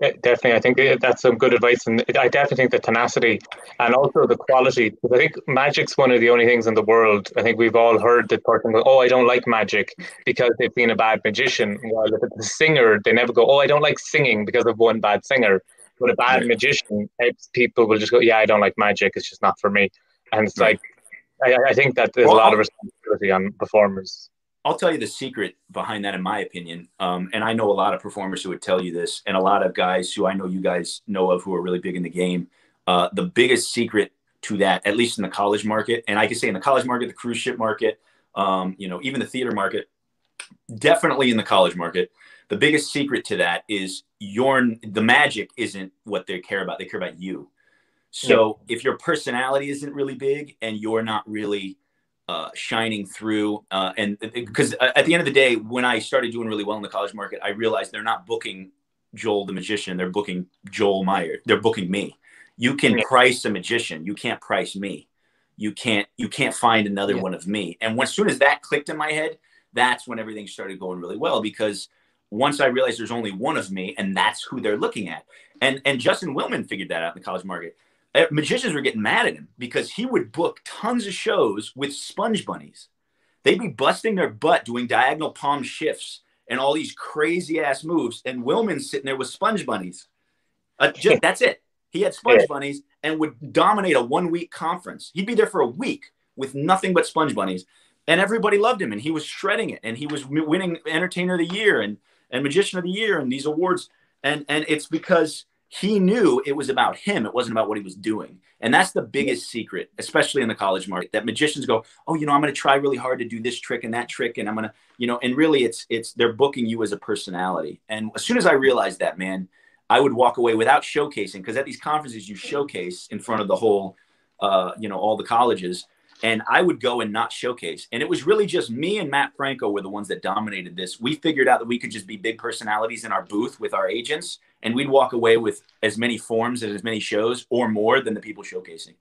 yeah, definitely, I think that's some good advice, and I definitely think the tenacity and also the quality. Because I think magic's one of the only things in the world. I think we've all heard the person go, "Oh, I don't like magic because they've been a bad magician." While if it's a singer, they never go, "Oh, I don't like singing because of one bad singer." But a bad magician, people will just go, "Yeah, I don't like magic. It's just not for me." And it's like, I, I think that there's well, a lot of responsibility on performers. I'll tell you the secret behind that, in my opinion. Um, and I know a lot of performers who would tell you this, and a lot of guys who I know you guys know of who are really big in the game. Uh, the biggest secret to that, at least in the college market, and I can say in the college market, the cruise ship market, um, you know, even the theater market, definitely in the college market, the biggest secret to that is your the magic isn't what they care about. They care about you. So yeah. if your personality isn't really big and you're not really uh, shining through. Uh, and because at the end of the day, when I started doing really well in the college market, I realized they're not booking Joel the magician; they're booking Joel Meyer. They're booking me. You can yeah. price a magician, you can't price me. You can't you can't find another yeah. one of me. And when, as soon as that clicked in my head, that's when everything started going really well because once I realized there's only one of me, and that's who they're looking at. And and Justin Willman figured that out in the college market. Uh, magicians were getting mad at him because he would book tons of shows with sponge bunnies. They'd be busting their butt doing diagonal palm shifts and all these crazy ass moves, and Willman's sitting there with sponge bunnies. Uh, just, that's it. He had sponge bunnies and would dominate a one week conference. He'd be there for a week with nothing but sponge bunnies, and everybody loved him, and he was shredding it, and he was winning Entertainer of the Year and and Magician of the Year and these awards, and and it's because he knew it was about him. It wasn't about what he was doing. And that's the biggest secret, especially in the college market, that magicians go, oh, you know, I'm going to try really hard to do this trick and that trick. And I'm going to, you know, and really it's, it's, they're booking you as a personality. And as soon as I realized that, man, I would walk away without showcasing because at these conferences you showcase in front of the whole, uh, you know, all the colleges and I would go and not showcase. And it was really just me and Matt Franco were the ones that dominated this. We figured out that we could just be big personalities in our booth with our agents, and we'd walk away with as many forms and as many shows or more than the people showcasing.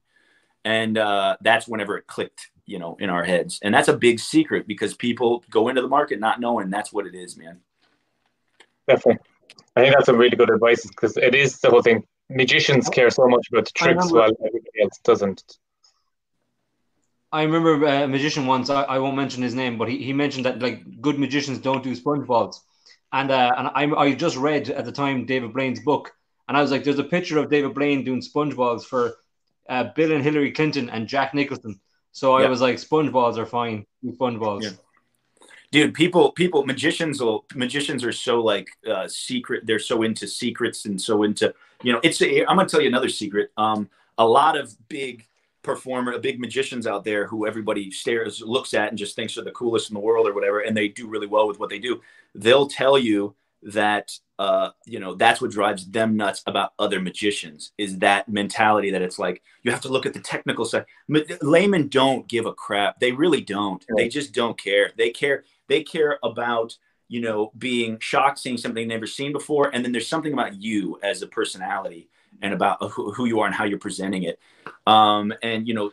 And uh, that's whenever it clicked, you know, in our heads. And that's a big secret because people go into the market not knowing that's what it is, man. Definitely. I think that's a really good advice because it is the whole thing. Magicians care so much about the tricks while everybody else doesn't. I remember a magician once. I, I won't mention his name, but he, he mentioned that like good magicians don't do sponge balls, And uh, and I I just read at the time David Blaine's book, and I was like, there's a picture of David Blaine doing sponge balls for uh, Bill and Hillary Clinton and Jack Nicholson. So I was like, sponge balls are fine. Do sponge balls. Yeah. dude people people magicians will magicians are so like uh secret they're so into secrets and so into you know it's a, i'm gonna tell you another secret um a lot of big performer big magicians out there who everybody stares looks at and just thinks are the coolest in the world or whatever and they do really well with what they do they'll tell you that uh you know that's what drives them nuts about other magicians is that mentality that it's like you have to look at the technical side. Laymen don't give a crap. They really don't. They just don't care. They care they care about you know being shocked seeing something they've never seen before and then there's something about you as a personality and about who, you are and how you're presenting it. Um, and you know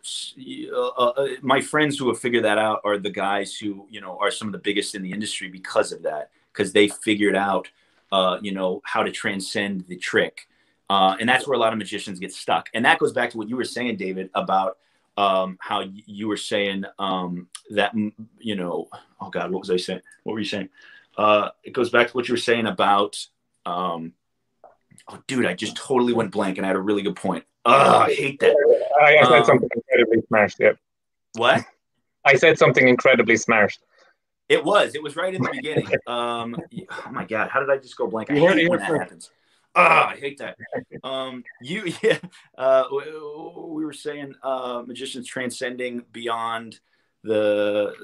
uh, uh, my friends who have figured that out are the guys who you know are some of the biggest in the industry because of that because they figured out uh, you know how to transcend the trick. Uh, and that's where a lot of magicians get stuck. And that goes back to what you were saying david about um, how you were saying um, that mm, you know oh god what was i saying? What were you saying? Uh, it goes back to what you were saying about um, oh dude i just totally went blank and i had a really good point oh i hate that I, I said Um, something incredibly smart. Yeah, what I said something incredibly smart. It was. It was right in the beginning. Um, oh my god, how did I just go blank? I You hate when that happens. Ah, I hate that. Um, you, yeah. Uh, we we were saying uh, magicians transcending beyond the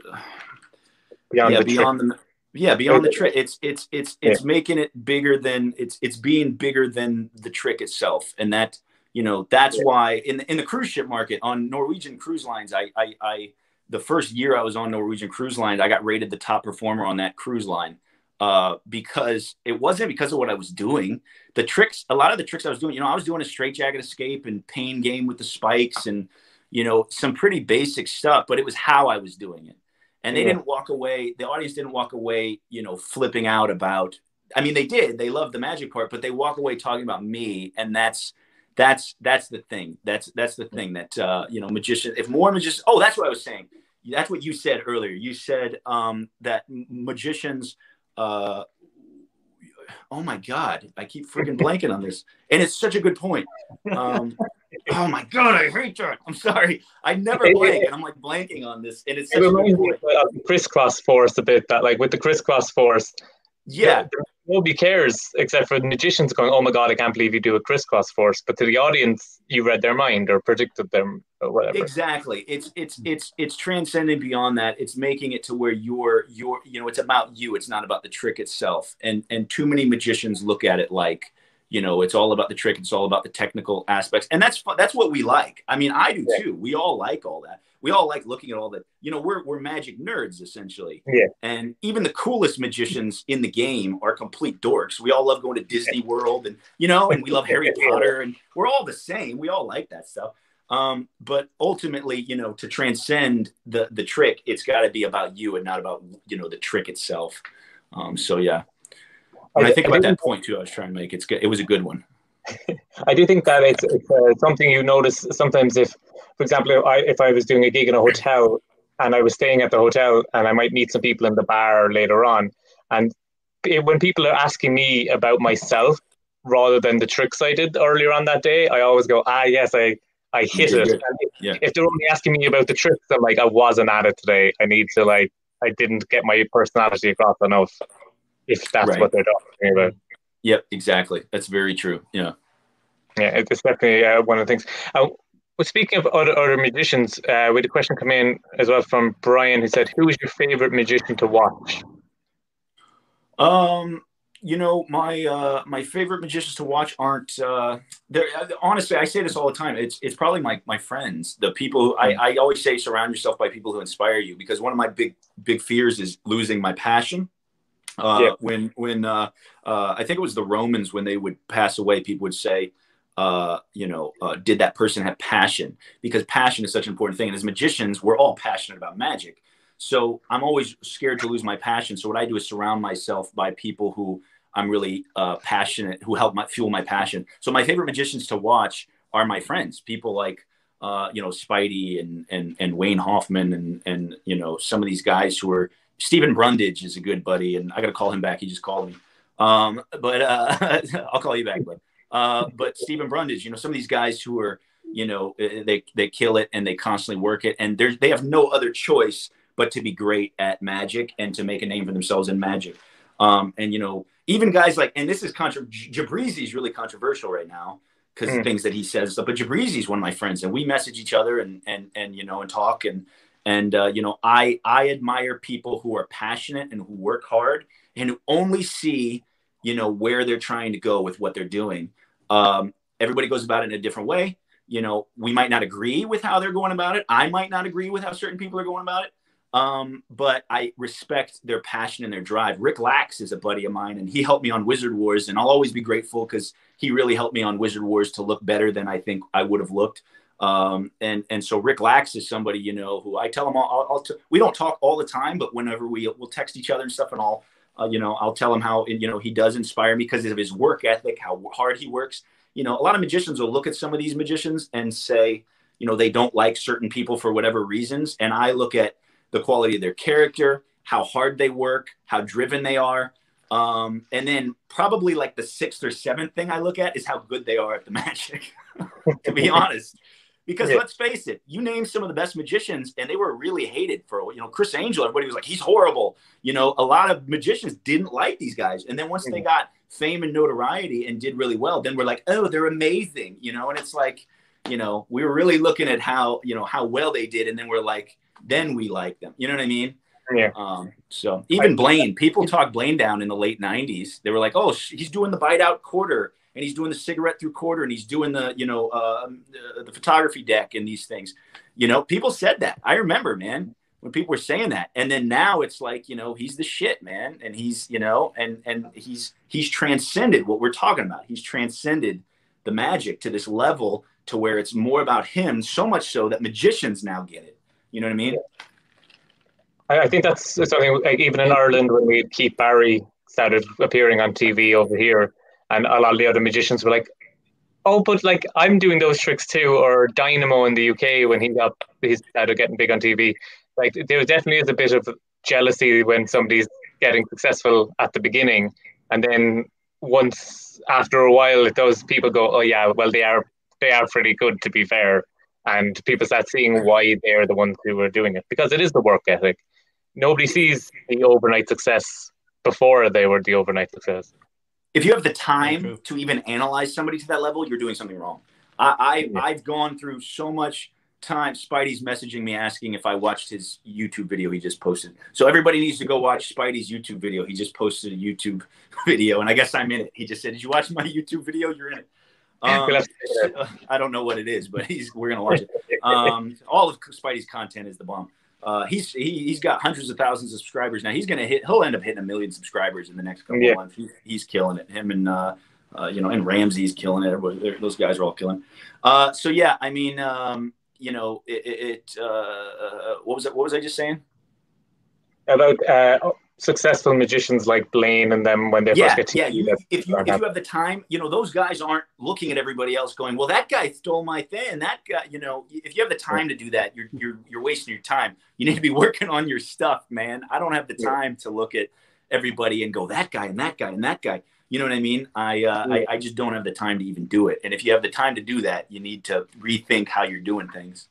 Beyond yeah the beyond the yeah beyond the trick. It's it's it's it's making it bigger than it's it's being bigger than the trick itself, and that you know that's Yeah. why in the, in the cruise ship market on Norwegian cruise lines, I I. I the first year I was on Norwegian Cruise lines I got rated the top performer on that cruise line uh, because it wasn't because of what I was doing. The tricks, a lot of the tricks I was doing, you know, I was doing a straight jacket escape and pain game with the spikes and, you know, some pretty basic stuff, but it was how I was doing it. And they Yeah. didn't walk away, the audience didn't walk away, you know, flipping out about, I mean, they did, they loved the magic part, but they walk away talking about me. And that's, that's that's the thing. That's that's the thing that uh, you know magician. If more magicians, oh, that's what I was saying. That's what you said earlier. You said um, that magicians. Uh, oh my god, I keep freaking blanking on this, and it's such a good point. Um, oh my god, I hate that. I'm sorry. I never blank, and I'm like blanking on this, and it's It such a good reminds me point. of the crisscross force a bit. That like with the crisscross force, Yeah, nobody cares except for the magicians going, "Oh my god, I can't believe you do a crisscross force." But to the audience, you read their mind or predicted them or whatever. exactly. It's it's hmm. it's it's transcending beyond that. It's making it to where you're you're you know it's about you. It's not about the trick itself. And and too many magicians look at it like you know it's all about the trick. It's all about the technical aspects. And that's that's what we like. I mean i do Yeah. too. We all like all that. We all like looking at all that you know we're we're magic nerds essentially. Yeah. and even the coolest magicians in the game are complete dorks. We all love going to disney world and you know and we love harry potter and we're all the same. We all like that stuff um, but ultimately, you know, to transcend the the trick, it's got to be about you and not about you know the trick itself. Um, so yeah, when I think about that point too, I was trying to make it's good. It was a good one. I do think that it's, it's uh, something you notice sometimes if, for example, if I, if I was doing a gig in a hotel and I was staying at the hotel and I might meet some people in the bar later on, and it, when people are asking me about myself rather than the tricks I did earlier on that day, I always go, ah, yes, I, I hit it. if, Yeah. if they're only asking me about the tricks, I'm like, I wasn't at it today. I need to like, I didn't get my personality across enough. If that's Right. what they're talking about. Yep, exactly. That's very true. Yeah. Yeah, it's definitely uh, one of the things. Uh, well, speaking of other, other magicians, uh, we had a question come in as well from Brian who said, Who is your favorite magician to watch? Um, you know, my uh, my favorite magicians to watch aren't. Uh, they're, honestly, I say this all the time. It's it's probably my my friends, the people. Who, I I always say surround yourself by people who inspire you because one of my big big fears is losing my passion. Uh, Yeah. When when uh, uh, I think it was the Romans when they would pass away, people would say, uh, you know, uh, did that person have passion? Because passion is such an important thing. And as magicians, we're all passionate about magic. So I'm always scared to lose my passion. So what I do is surround myself by people who I'm really uh, passionate, who help my fuel my passion. So my favorite magicians to watch are my friends, people like uh, you know Spidey and and and Wayne Hoffman and and you know some of these guys who are Stephen Brundage is a good buddy, and I got to call him back. He just called me. Um, but uh, I'll call you back. But uh, but Stephen Brundage, you know, some of these guys who are, you know, eh, they they kill it and they constantly work it, and they they have no other choice but to be great at magic and to make a name for themselves in magic. Um, and you know, even guys like, and this is contra- Jibrizy is really controversial right now because mm. things that he says. But Jibrizy is one of my friends, and we message each other and and and you know and talk and and uh, you know I I admire people who are passionate and who work hard and who only see you know where they're trying to go with what they're doing. Um, everybody goes about it in a different way. You know, we might not agree with how they're going about it. I might not agree with how certain people are going about it. Um, but I respect their passion and their drive. Rick Lax is a buddy of mine, and he helped me on Wizard Wars, and I'll always be grateful because he really helped me on Wizard Wars to look better than I think I would have looked. Um, and and so Rick Lax is somebody you know who I tell him I'll, I'll t- we don't talk all the time, but whenever we we'll text each other and stuff, and I'll uh, you know I'll tell him how you know he does inspire me because of his work ethic, how hard he works. You know, a lot of magicians will look at some of these magicians and say, you know, they don't like certain people for whatever reasons, and I look at the quality of their character, how hard they work, how driven they are. Um, and then probably like the sixth or seventh thing I look at is how good they are at the magic, to be honest. Because yeah. let's face it, you name some of the best magicians and they were really hated for, you know, Criss Angel, everybody was like, he's horrible. You know, a lot of magicians didn't like these guys. And then once they got fame and notoriety and did really well, then we're like, oh, they're amazing, you know, and it's like, you know, we were really looking at how, you know, how well they did. And then we're like, then we like them. You know what I mean? Yeah. Um, so even Blaine, people talk Blaine down in the late '90s. They were like, "Oh, he's doing the bite out quarter, and he's doing the cigarette through quarter, and he's doing the you know uh, the, the photography deck and these things." You know, people said that. I remember, man, when people were saying that, and then now it's like, you know, he's the shit, man, and he's you know, and and he's he's transcended what we're talking about. He's transcended the magic to this level to where it's more about him, so much so that magicians now get it you know what I mean? I, I think that's something like even in Ireland when we Keith Barry started appearing on TV over here, and a lot of the other magicians were like, "Oh, but like I'm doing those tricks too." Or Dynamo in the UK when he got he started getting big on TV, like there definitely is a bit of jealousy when somebody's getting successful at the beginning, and then once after a while, does people go, "Oh yeah, well they are they are pretty good to be fair." And people start seeing why they're the ones who are doing it because it is the work ethic. Nobody sees the overnight success before they were the overnight success. If you have the time to even analyze somebody to that level, you're doing something wrong. I, I yeah. I've gone through so much time. Spidey's messaging me asking if I watched his YouTube video he just posted. So everybody needs to go watch Spidey's YouTube video. He just posted a YouTube video, and I guess I'm in it. He just said, "Did you watch my YouTube video? You're in it." Um, I don't know what it is, but he's we're gonna watch it. Um, all of Spidey's content is the bomb. Uh, he's he, he's got hundreds of thousands of subscribers now. He's gonna hit. He'll end up hitting a million subscribers in the next couple yeah. of months. He, he's killing it. Him and uh, uh, you know, and Ramsey's killing it. Everybody, those guys are all killing. Uh, so yeah, I mean, um, you know, it. it uh, uh, what was it? What was I just saying? About successful magicians like Blaine and them when they yeah, first get to yeah. You, if you if you have the time, you know those guys aren't looking at everybody else going, well, that guy stole my thing. That guy, you know, if you have the time to do that, you're you're you're wasting your time. You need to be working on your stuff, man. I don't have the time to look at everybody and go that guy and that guy and that guy. You know what I mean? I, uh, I I just don't have the time to even do it. And if you have the time to do that, you need to rethink how you're doing things.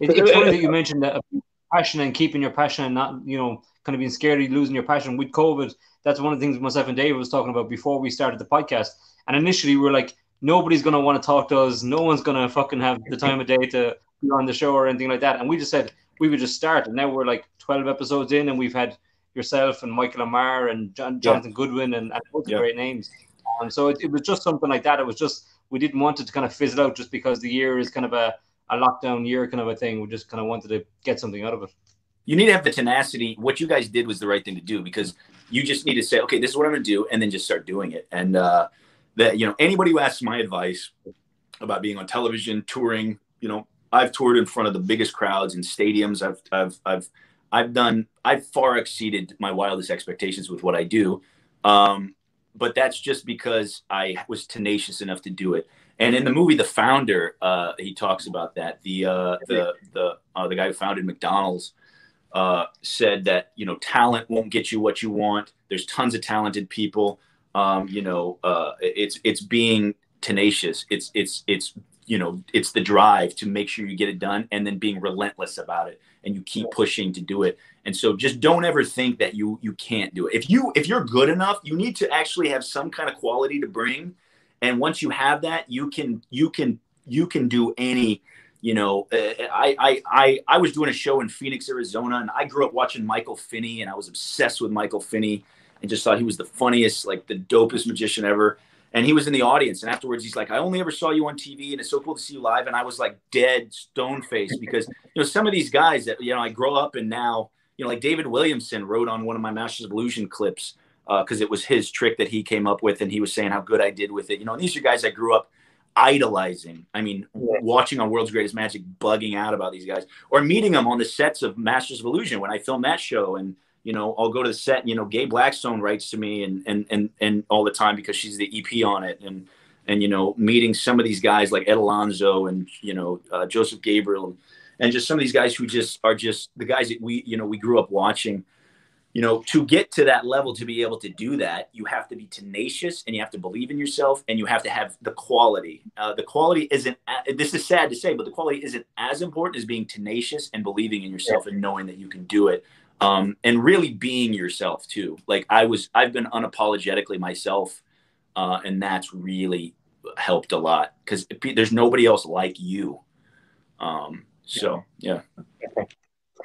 It's funny that you mentioned that passion and keeping your passion and not you know kind of being scared of losing your passion with COVID. That's one of the things myself and Dave was talking about before we started the podcast. And initially, we are like, nobody's going to want to talk to us. No one's going to fucking have the time of day to be on the show or anything like that. And we just said we would just start. And now we're like 12 episodes in, and we've had yourself and Michael Amar and John, Jonathan yeah. Goodwin and, and both yeah. great names. And so it, it, was just something like that. It was just, we didn't want it to kind of fizzle out just because the year is kind of a, a lockdown year kind of a thing. We just kind of wanted to get something out of it you need to have the tenacity. What you guys did was the right thing to do because you just need to say, okay, this is what I'm going to do, and then just start doing it. And uh, that you know, anybody who asks my advice about being on television, touring, you know, I've toured in front of the biggest crowds in stadiums. I've I've I've I've done. I've far exceeded my wildest expectations with what I do. Um, but that's just because I was tenacious enough to do it. And in the movie The Founder, uh, he talks about that. The uh, the the uh, the guy who founded McDonald's uh, said that you know talent won't get you what you want. There's tons of talented people. Um, you know, uh, it's it's being tenacious. It's it's it's you know it's the drive to make sure you get it done, and then being relentless about it, and you keep pushing to do it. And so, just don't ever think that you you can't do it. If you if you're good enough, you need to actually have some kind of quality to bring. And once you have that, you can you can you can do any you know, uh, I, I, I, I was doing a show in Phoenix, Arizona, and I grew up watching Michael Finney, and I was obsessed with Michael Finney, and just thought he was the funniest, like the dopest magician ever. And he was in the audience, and afterwards he's like, "I only ever saw you on TV, and it's so cool to see you live." And I was like dead stone faced because you know some of these guys that you know I grow up and now you know like David Williamson wrote on one of my Masters of Illusion clips because uh, it was his trick that he came up with, and he was saying how good I did with it. You know, and these are guys I grew up idolizing. I mean, yeah. watching on World's Greatest Magic, bugging out about these guys, or meeting them on the sets of Masters of Illusion when I filmed that show. And you know, I'll go to the set. You know, Gay Blackstone writes to me and and and and all the time because she's the EP on it. And and you know, meeting some of these guys like Ed Alonzo and you know uh, Joseph Gabriel and, and just some of these guys who just are just the guys that we you know we grew up watching you know, to get to that level, to be able to do that, you have to be tenacious and you have to believe in yourself and you have to have the quality. Uh, the quality isn't, this is sad to say, but the quality isn't as important as being tenacious and believing in yourself and knowing that you can do it. Um, and really being yourself too. Like I was, I've been unapologetically myself. Uh, and that's really helped a lot because there's nobody else like you. Um, so yeah.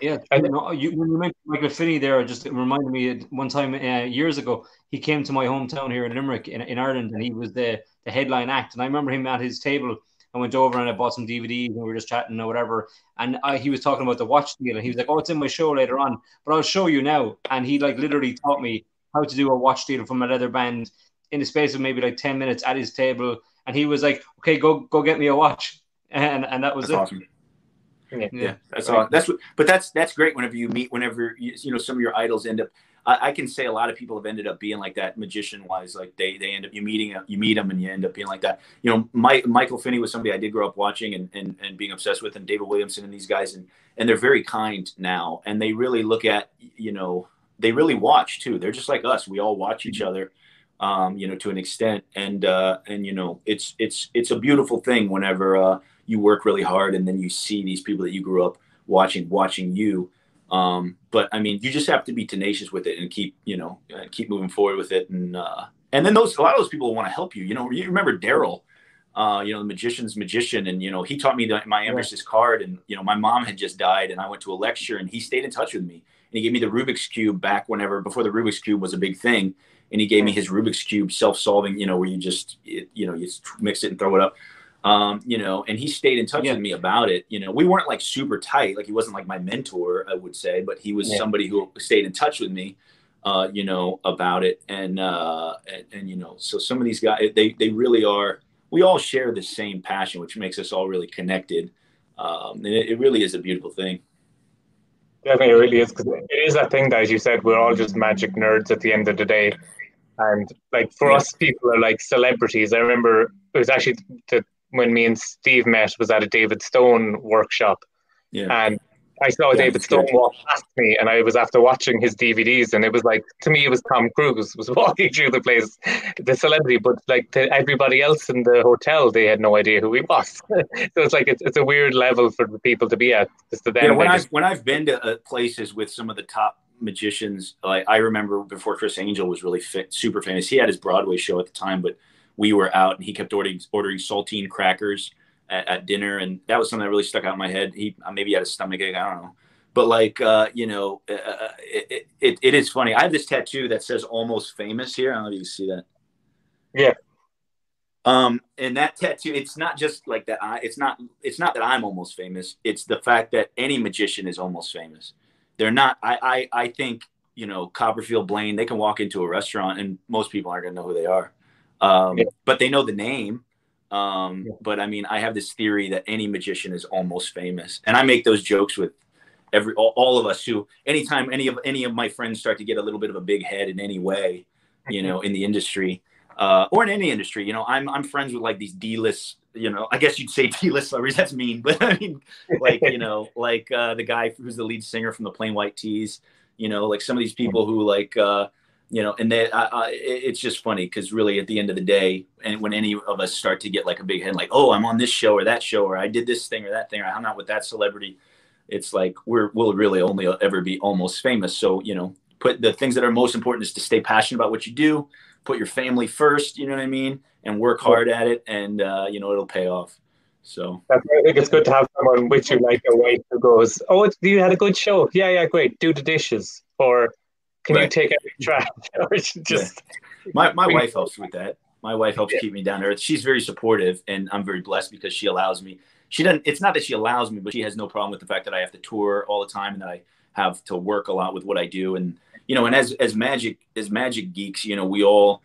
Yeah, you know, you, when you mentioned Michael Finney there, just reminded me one time uh, years ago, he came to my hometown here in Limerick in, in Ireland and he was the, the headline act. And I remember him at his table. I went over and I bought some DVDs and we were just chatting or whatever. And I, he was talking about the watch deal and he was like, Oh, it's in my show later on, but I'll show you now. And he like literally taught me how to do a watch deal from a leather band in the space of maybe like 10 minutes at his table. And he was like, Okay, go go get me a watch. And and that was That's it. Awesome. Yeah, yeah that's all. That's what. But that's that's great. Whenever you meet, whenever you, you know some of your idols end up. I, I, can say a lot of people have ended up being like that, magician wise. Like they they end up you meeting you meet them and you end up being like that. You know, My, Michael Finney was somebody I did grow up watching and, and and being obsessed with, and David Williamson and these guys, and and they're very kind now, and they really look at you know they really watch too. They're just like us. We all watch each mm-hmm. other. Um, you know, to an extent, and uh, and you know, it's it's it's a beautiful thing whenever uh, you work really hard and then you see these people that you grew up watching watching you. Um, but i mean you just have to be tenacious with it and keep you know uh, keep moving forward with it. And uh, and then those a lot of those people want to help you you know you remember daryl uh, you know the magician's magician. And you know he taught me the, my Ambitious card and you know my mom had just died and i went to a lecture and he stayed in touch with me. And he gave me the rubik's cube back whenever before the rubik's cube was a big thing. And he gave me his rubik's cube self-solving you know where you just it, you know you mix it and throw it up um, you know, and he stayed in touch yeah. with me about it. You know, we weren't like super tight, like he wasn't like my mentor, I would say, but he was yeah. somebody who stayed in touch with me, uh, you know, about it. And, uh, and, and, you know, so some of these guys, they, they really are, we all share the same passion, which makes us all really connected. Um, and it, it really is a beautiful thing. Definitely, it really is because it is that thing that, as you said, we're all just magic nerds at the end of the day. And like for yeah. us, people are like celebrities. I remember it was actually the when me and Steve met was at a David Stone workshop. Yeah. And I saw yeah, David Stone walk past me, and I was after watching his DVDs, and it was like to me, it was Tom Cruise was walking through the place, the celebrity, but like to everybody else in the hotel, they had no idea who he was. so it's like it's, it's a weird level for the people to be at. Just to them, yeah, when I've when I've been to uh, places with some of the top magicians, like I remember before Criss Angel was really fit, super famous. He had his Broadway show at the time, but we were out and he kept ordering ordering saltine crackers at, at, dinner, and that was something that really stuck out in my head. He uh, maybe had a stomach ache, I don't know, but like uh, you know, uh, uh, it, it, it is funny. I have this tattoo that says "almost famous" here. I don't know if you can see that. Yeah. Um, and that tattoo, it's not just like that. I, it's not, it's not that I'm almost famous. It's the fact that any magician is almost famous. They're not. I, I, I think you know Copperfield, Blaine. They can walk into a restaurant and most people aren't gonna know who they are um, yeah. but they know the name. Um, yeah. But I mean, I have this theory that any magician is almost famous, and I make those jokes with every all, all, of us who anytime any of any of my friends start to get a little bit of a big head in any way, you know, in the industry uh, or in any industry, you know, I'm I'm friends with like these D-list you know, I guess you'd say D-list celebrities. That's mean, but I mean, like you know, like uh, the guy who's the lead singer from the Plain White T's. You know, like some of these people who like. Uh, you know, and they, I, it's just funny because really at the end of the day, and when any of us start to get like a big head, like, oh, I'm on this show or that show, or I did this thing or that thing, or I hung out with that celebrity, it's like we're we'll really only ever be almost famous. So you know, put the things that are most important is to stay passionate about what you do, put your family first. You know what I mean, and work hard at it, and uh, you know it'll pay off. So I think it's good to have someone with you, like a wife who goes, "Oh, you had a good show. Yeah, yeah, great. Do the dishes." Or can right. you take every trash? or just yeah. my my wife helps with that. My wife helps yeah. keep me down earth. She's very supportive, and I'm very blessed because she allows me. She doesn't. It's not that she allows me, but she has no problem with the fact that I have to tour all the time and that I have to work a lot with what I do. And you know, and as as magic as magic geeks, you know, we all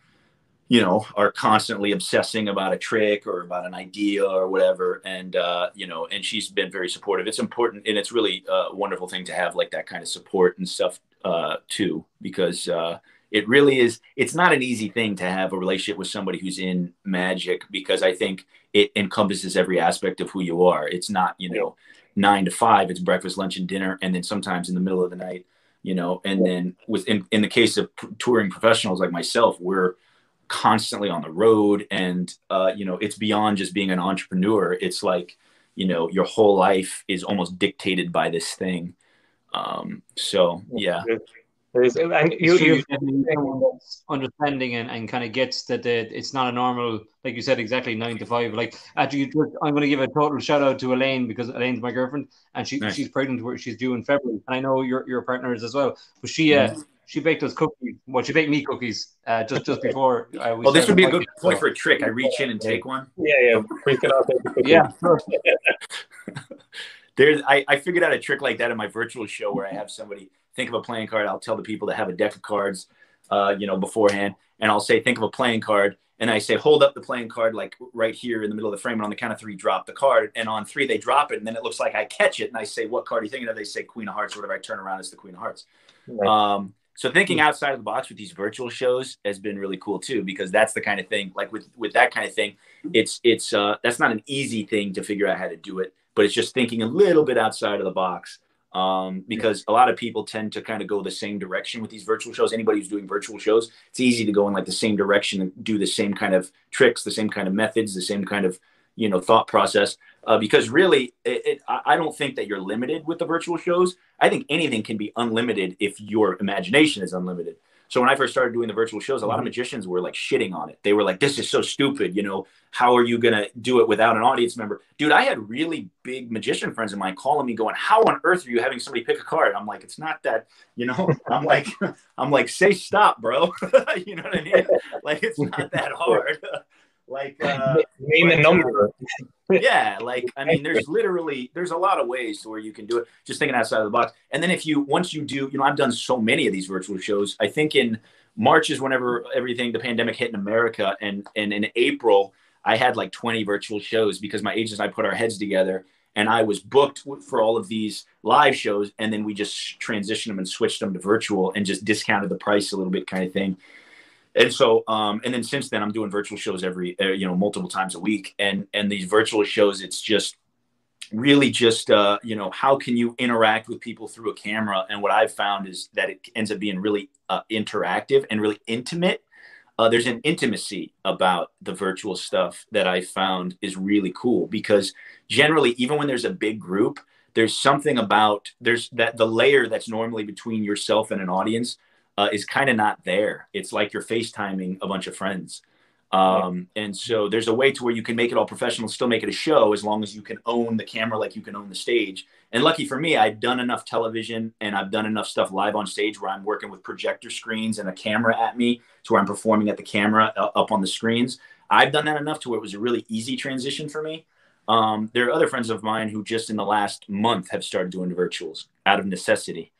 you know are constantly obsessing about a trick or about an idea or whatever and uh, you know and she's been very supportive it's important and it's really a wonderful thing to have like that kind of support and stuff uh, too because uh, it really is it's not an easy thing to have a relationship with somebody who's in magic because i think it encompasses every aspect of who you are. It's not you know nine to five it's breakfast lunch and dinner and then sometimes in the middle of the night you know and then with in, in the case of touring professionals like myself we're constantly on the road and uh, you know it's beyond just being an entrepreneur. It's like you know your whole life is almost dictated by this thing um, so yeah and you, you understanding and, and kind of gets that the, it's not a normal, like you said, exactly nine to five. Like actually, I'm going to give a total shout out to Elaine because Elaine's my girlfriend and she nice. she's pregnant. Where she's due in February, and I know your your partner is as well. But she uh, she baked us cookies. Well, she baked me cookies uh, just just before. Uh, we well, this would be a good point for a trick. I reach in and take one. Yeah, yeah, freak it out. Yeah. There's, I, I figured out a trick like that in my virtual show where I have somebody think of a playing card. I'll tell the people to have a deck of cards, uh, you know, beforehand, and I'll say, think of a playing card, and I say, hold up the playing card like right here in the middle of the frame, and on the count of three, drop the card, and on three they drop it, and then it looks like I catch it, and I say, what card are you thinking of? They say Queen of Hearts, or whatever. I turn around, it's the Queen of Hearts. Right. Um, so thinking outside of the box with these virtual shows has been really cool too because that's the kind of thing like with with that kind of thing it's it's uh that's not an easy thing to figure out how to do it but it's just thinking a little bit outside of the box um, because a lot of people tend to kind of go the same direction with these virtual shows. Anybody who's doing virtual shows, it's easy to go in like the same direction and do the same kind of tricks, the same kind of methods, the same kind of you know thought process uh, because really it, it, i don't think that you're limited with the virtual shows. I think anything can be unlimited if your imagination is unlimited so when i first started doing the virtual shows a lot of mm-hmm. magicians were like shitting on it. They were like this is so stupid you know? How are you going to do it without an audience member? Dude i had really big magician friends of mine calling me going how on earth are you having somebody pick a card? I'm like it's not that you know? I'm like i'm like say stop bro. You know what i mean? Like it's not that hard like uh, name a number. yeah, like I mean, there's literally there's a lot of ways to where you can do it. Just thinking outside of the box, and then if you once you do, you know, I've done so many of these virtual shows. I think in March is whenever everything the pandemic hit in America, and and in April I had like 20 virtual shows because my agents and I put our heads together. And I was booked for all of these live shows, and then we just transitioned them and switched them to virtual and just discounted the price a little bit, kind of thing and so um and then since then i'm doing virtual shows every uh, you know multiple times a week. And and these virtual shows it's just really just uh you know how can you interact with people through a camera? And what i've found is that it ends up being really uh, interactive and really intimate. Uh, there's an intimacy about the virtual stuff that i found is really cool because generally even when there's a big group there's something about there's that the layer that's normally between yourself and an audience uh, is kind of not there. It's like you're FaceTiming a bunch of friends. Um, and so there's a way to where you can make it all professional, still make it a show as long as you can own the camera like you can own the stage. And lucky for me, I've done enough television and I've done enough stuff live on stage where I'm working with projector screens and a camera at me to where I'm performing at the camera uh, up on the screens. I've done that enough to where it was a really easy transition for me. Um, there are other friends of mine who just in the last month have started doing virtuals out of necessity.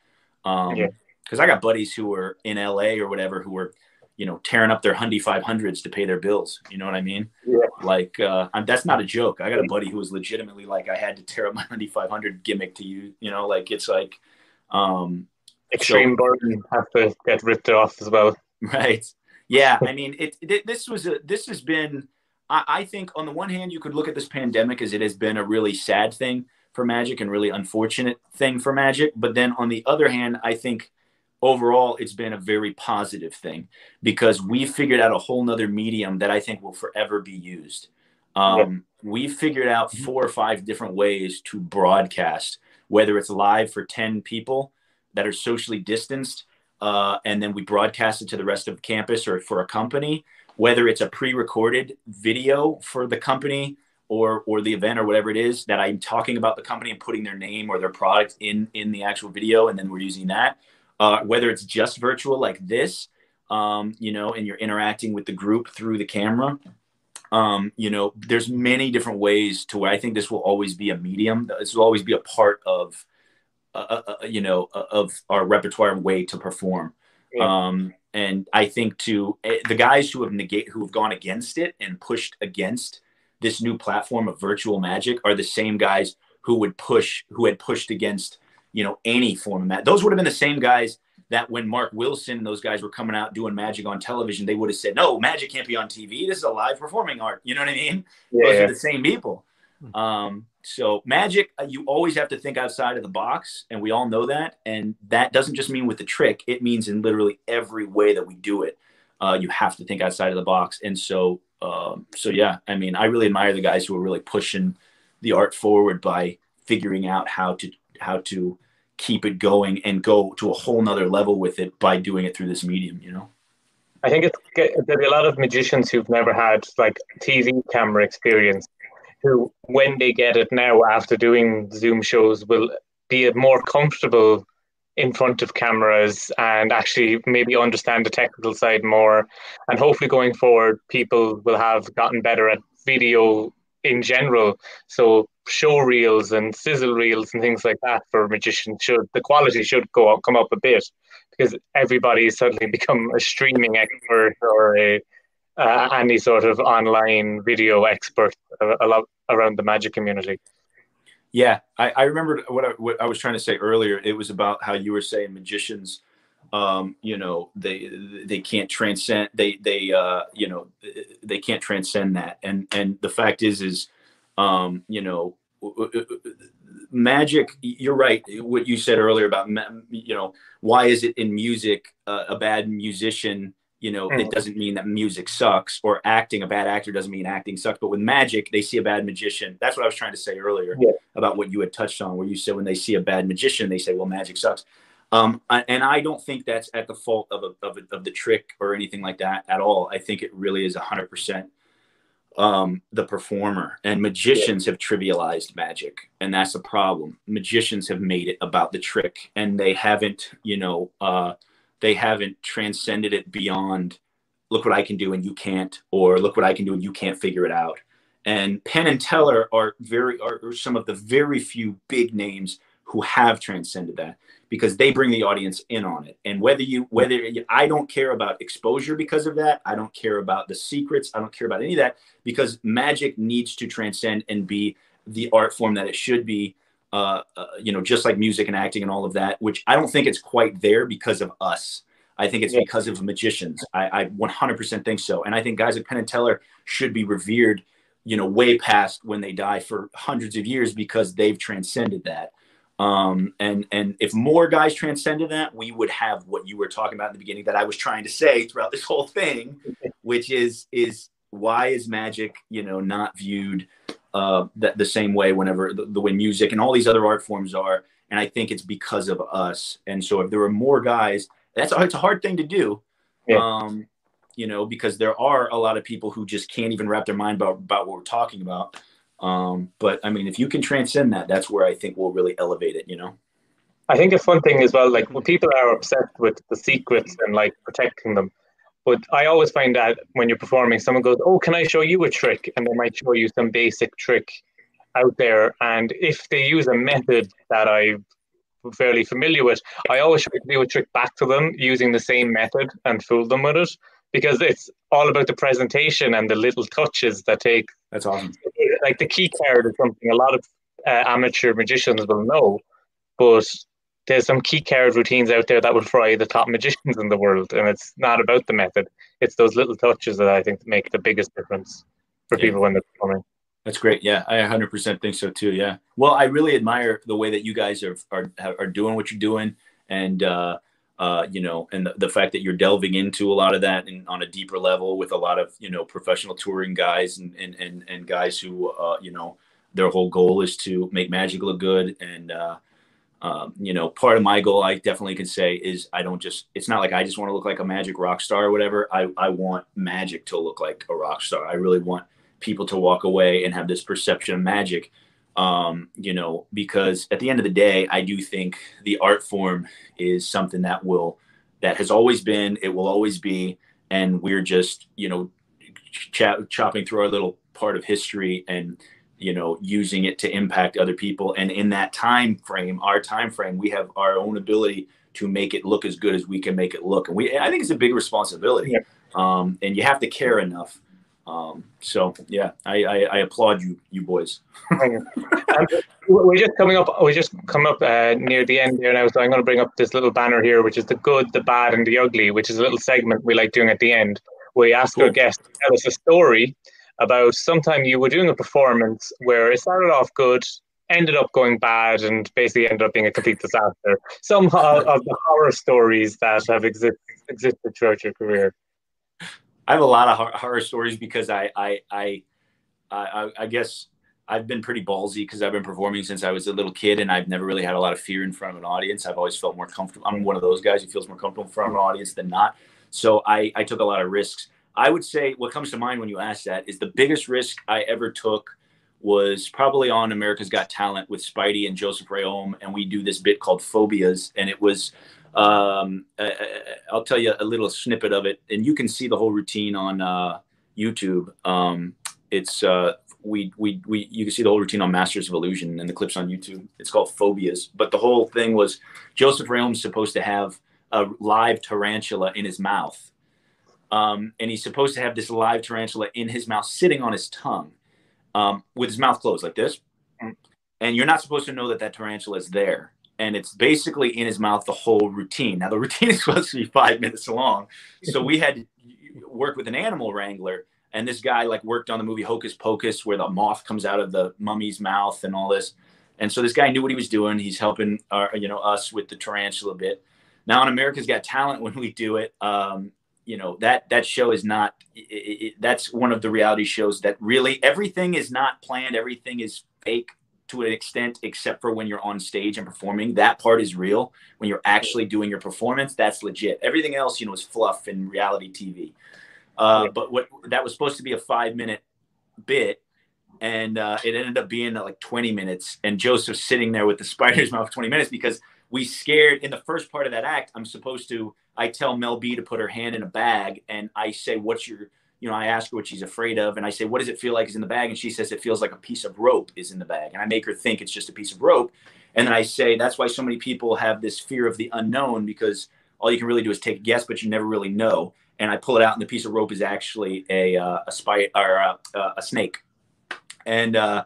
Um, yeah because I got buddies who were in LA or whatever who were, you know, tearing up their Hundy 500s to pay their bills. You know what I mean? Yeah. Like, uh, that's not a joke. I got a buddy who was legitimately like, I had to tear up my Hundy 500 gimmick to you. You know, like it's like, um, extreme so, burden have to get ripped off as well. Right. Yeah. I mean, it, it this was a, this has been, I, I think on the one hand, you could look at this pandemic as it has been a really sad thing for Magic and really unfortunate thing for Magic. But then on the other hand, I think overall it's been a very positive thing because we figured out a whole nother medium that I think will forever be used. Um, yeah. We figured out four or five different ways to broadcast, whether it's live for 10 people that are socially distanced, uh, and then we broadcast it to the rest of campus or for a company, whether it's a pre-recorded video for the company or or the event or whatever it is that I'm talking about the company and putting their name or their product in in the actual video, and then we're using that. Uh, whether it's just virtual like this, um, you know, and you're interacting with the group through the camera. Um, you know, there's many different ways to where I think this will always be a medium. This will always be a part of, uh, uh, uh you know, uh, of our repertoire way to perform. Yeah. Um, and I think to uh, the guys who have negate who have gone against it and pushed against this new platform of virtual magic are the same guys who would push who had pushed against you know any form of magic. Those would have been the same guys that when Mark Wilson and those guys were coming out doing magic on television, they would have said, "No, magic can't be on TV. This is a live performing art." You know what I mean? Yeah. Those are the same people. Hmm. Um, so magic, uh, you always have to think outside of the box, and we all know that. And that doesn't just mean with the trick; it means in literally every way that we do it. Uh, you have to think outside of the box. And so, um, so yeah, I mean, I really admire the guys who are really pushing the art forward by figuring out how to how to keep it going and go to a whole nother level with it by doing it through this medium. You know. I think it's there'll be a lot of magicians who've never had like TV camera experience who, when they get it now after doing Zoom shows, will be more comfortable in front of cameras and actually maybe understand the technical side more. And hopefully, going forward, people will have gotten better at video in general. So show reels and sizzle reels and things like that for magicians should the quality should go up, come up a bit because everybody's suddenly become a streaming expert or a uh, any sort of online video expert a, lot around the magic community. Yeah, I, I remember what I, what I was trying to say earlier. It was about how you were saying magicians, um, you know, they they can't transcend they they uh, you know they can't transcend that. And and the fact is is, um, you know, magic. You're right. What you said earlier about you know why is it in music uh, a bad musician you know, it doesn't mean that music sucks or acting, a bad actor doesn't mean acting sucks. But with magic, they see a bad magician. That's what I was trying to say earlier yeah. about what you had touched on, where you said when they see a bad magician, they say, well, magic sucks. Um, and I don't think that's at the fault of, a, of, a, of the trick or anything like that at all. I think it really is 100% um, the performer. And magicians yeah. have trivialized magic, and that's a problem. Magicians have made it about the trick, and they haven't, you know, uh, they haven't transcended it beyond look what I can do and you can't, or look what I can do and you can't figure it out. And Penn and Teller are very are some of the very few big names who have transcended that because they bring the audience in on it. And whether you whether you, I don't care about exposure because of that, I don't care about the secrets, I don't care about any of that because magic needs to transcend and be the art form that it should be uh, uh, you know, just like music and acting and all of that, which I don't think it's quite there because of us. I think it's yeah. because of magicians. I, I 100% think so. And I think guys like Penn and Teller should be revered, you know, way past when they die for hundreds of years because they've transcended that. Um, and and if more guys transcended that, we would have what you were talking about in the beginning that I was trying to say throughout this whole thing, which is is why is magic, you know, not viewed uh, the, the same way whenever the, the, way music and all these other art forms are. And I think it's because of us. And so if there were more guys, that's it's a hard thing to do. Yeah. Um, you know, because there are a lot of people who just can't even wrap their mind about, about what we're talking about. Um, but I mean, if you can transcend that, that's where I think we'll really elevate it, you know? I think a fun thing as well, like when people are obsessed with the secrets and like protecting them, but I always find that when you're performing, someone goes, "Oh, can I show you a trick?" and they might show you some basic trick out there. And if they use a method that I'm fairly familiar with, I always try to do a trick back to them using the same method and fool them with it because it's all about the presentation and the little touches that take. That's awesome. Like the key card is something a lot of uh, amateur magicians will know, but there's some key card routines out there that will fry the top magicians in the world, and it's not about the method. It's those little touches that I think make the biggest difference. for people when they're performing. That's great. Yeah, I 100% think so too. Yeah. Well, I really admire the way that you guys are are, are doing what you're doing, and uh, uh, you know, and the, the, fact that you're delving into a lot of that and on a deeper level with a lot of you know professional touring guys and and and, and guys who uh, you know their whole goal is to make magic look good. And uh, um, you know part of my goal i definitely can say is i don't just it's not like i just want to look like a magic rock star or whatever. I, I want magic to look like a rock star. I really want people to walk away and have this perception of magic um, you know, because at the end of the day, I do think the art form is something that will, that has always been, it will always be, and we're just, you know, ch- chopping through our little part of history and, you know, using it to impact other people. And in that time frame, our time frame, we have our own ability to make it look as good as we can make it look. And we, I think it's a big responsibility. Yeah. Um, and you have to care enough um, so yeah, I, I, I, applaud you, you boys. we're just coming up. We just come up uh, near the end here now, so I'm going to bring up this little banner here, which is the good, the bad, and the ugly, which is a little segment we like doing at the end. We ask cool. our guests to tell us a story about sometime you were doing a performance where it started off good, ended up going bad, and basically ended up being a complete disaster. Some of the horror stories that have exist, existed throughout your career. I have a lot of horror stories because I I I I, I guess I've been pretty ballsy because I've been performing since I was a little kid, and I've never really had a lot of fear in front of an audience. I've always felt more comfortable. I'm one of those guys who feels more comfortable in front of an audience than not. So I I took a lot of risks. I would say what comes to mind when you ask that is the biggest risk I ever took was probably on America's Got Talent with Spidey and Joseph Reaume, and we do this bit called Phobias, and it was um, I, will tell you a little snippet of it, and you can see the whole routine on uh, YouTube. Um, it's uh, we, we we you can see the whole routine on Masters of Illusion and the clips on YouTube. It's called Phobias, but the whole thing was Joseph Reaume's supposed to have a live tarantula in his mouth, um, and he's supposed to have this live tarantula in his mouth, sitting on his tongue, um, with his mouth closed like this. And you're not supposed to know that that tarantula is there and it's basically in his mouth the whole routine. Now the routine is supposed to be five minutes long, so we had to work with an animal wrangler, and this guy like worked on the movie Hocus Pocus, where the moth comes out of the mummy's mouth and all this. And so this guy knew what he was doing. He's helping our, you know, us with the tarantula bit. Now on America's Got Talent, when we do it, um, you know that that show is not. It, it, that's one of the reality shows that really everything is not planned. Everything is fake to an extent, except for when you're on stage and performing. That part is real. When you're actually doing your performance, that's legit. Everything else, you know, is fluff and reality TV. Uh, but what that was supposed to be a five minute bit, and uh, it ended up being like 20 minutes. And Joseph sitting there with the spider's mouth 20 minutes because we scared in the first part of that act. I'm supposed to. I tell Mel B to put her hand in a bag, and I say, "What's your you know, I ask her what she's afraid of, and I say, "What does it feel like is in the bag?" And she says, "It feels like a piece of rope is in the bag." And I make her think it's just a piece of rope, and then I say, "That's why so many people have this fear of the unknown because all you can really do is take a guess, but you never really know." And I pull it out, and the piece of rope is actually a uh, a spy or a, uh, uh, a snake, and uh,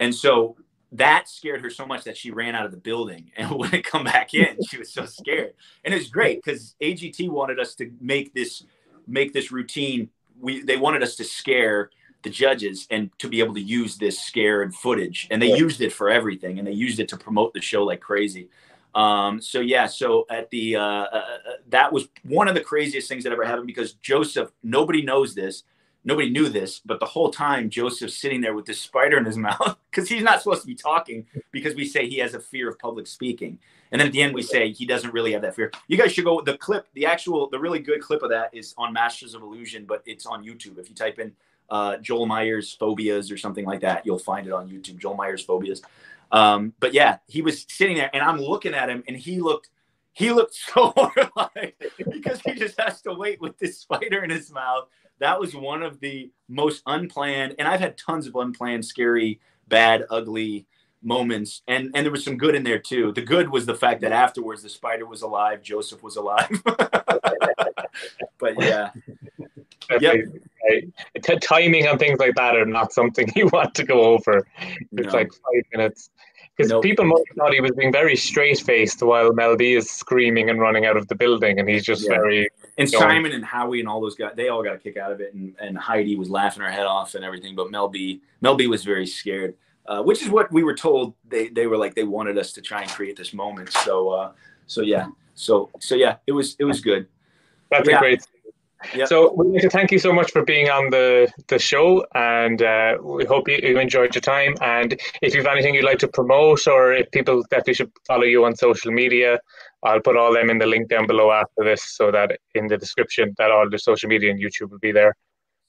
and so that scared her so much that she ran out of the building and wouldn't come back in. She was so scared, and it was great because AGT wanted us to make this make this routine we they wanted us to scare the judges and to be able to use this scared footage. And they yeah. used it for everything and they used it to promote the show like crazy. Um, so yeah so at the uh, uh, uh, that was one of the craziest things that ever happened because joseph nobody knows this. Nobody knew this but the whole time joseph's sitting there with this spider in his mouth because he's not supposed to be talking because we say he has a fear of public speaking and then at the end, we say he doesn't really have that fear. You guys should go. The clip, the actual, the really good clip of that is on Masters of Illusion, but it's on YouTube. If you type in uh, Joel Meyers phobias or something like that, you'll find it on YouTube. Joel Meyers phobias. Um, but yeah, he was sitting there, and I'm looking at him, and he looked, he looked so horrified because he just has to wait with this spider in his mouth. That was one of the most unplanned, and I've had tons of unplanned, scary, bad, ugly moments and and there was some good in there too the good was the fact that afterwards the spider was alive joseph was alive but yeah yeah timing and things like that are not something you want to go over it's no. like five minutes Because Nope. people must have thought he was being very straight faced while Mel B is screaming and running out of the building, and he's just Yeah. very. And Going. Simon and Howie and all those guys, they all got a kick out of it. And, and Heidi was laughing her head off and everything. But Mel B, Mel B was very scared, uh, which is what we were told. They, they were like, they wanted us to try and create this moment. So, uh, so yeah. So, so yeah, it was, it was good. That's Yeah. a great. Yeah. So we'd like to thank you so much for being on the, the show, and uh, we hope you, you enjoyed your time. And if you have anything you'd like to promote, or if people definitely should follow you on social media, I'll put all them in the link down below after this, so that in the description that all the social media and YouTube will be there.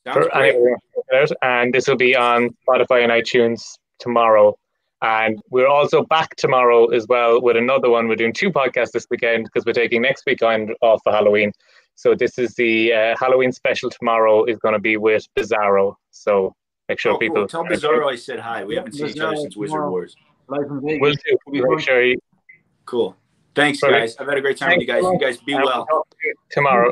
Sounds for anyone who wants to check it out. And this will be on Spotify and iTunes tomorrow. And we're also back tomorrow as well with another one. We're doing two podcasts this weekend because we're taking next week on off for Halloween. So this is the uh, Halloween special tomorrow is going to be with Bizarro. So make sure Oh, people cool. Tell Bizarro I said hi. We haven't seen each other since Wizard tomorrow. Wars. Live from Vegas. will do. Will Make sure you Cool. Thanks, Perfect. guys. I've had a great time with you guys. You guys be well. we'll talk to you tomorrow.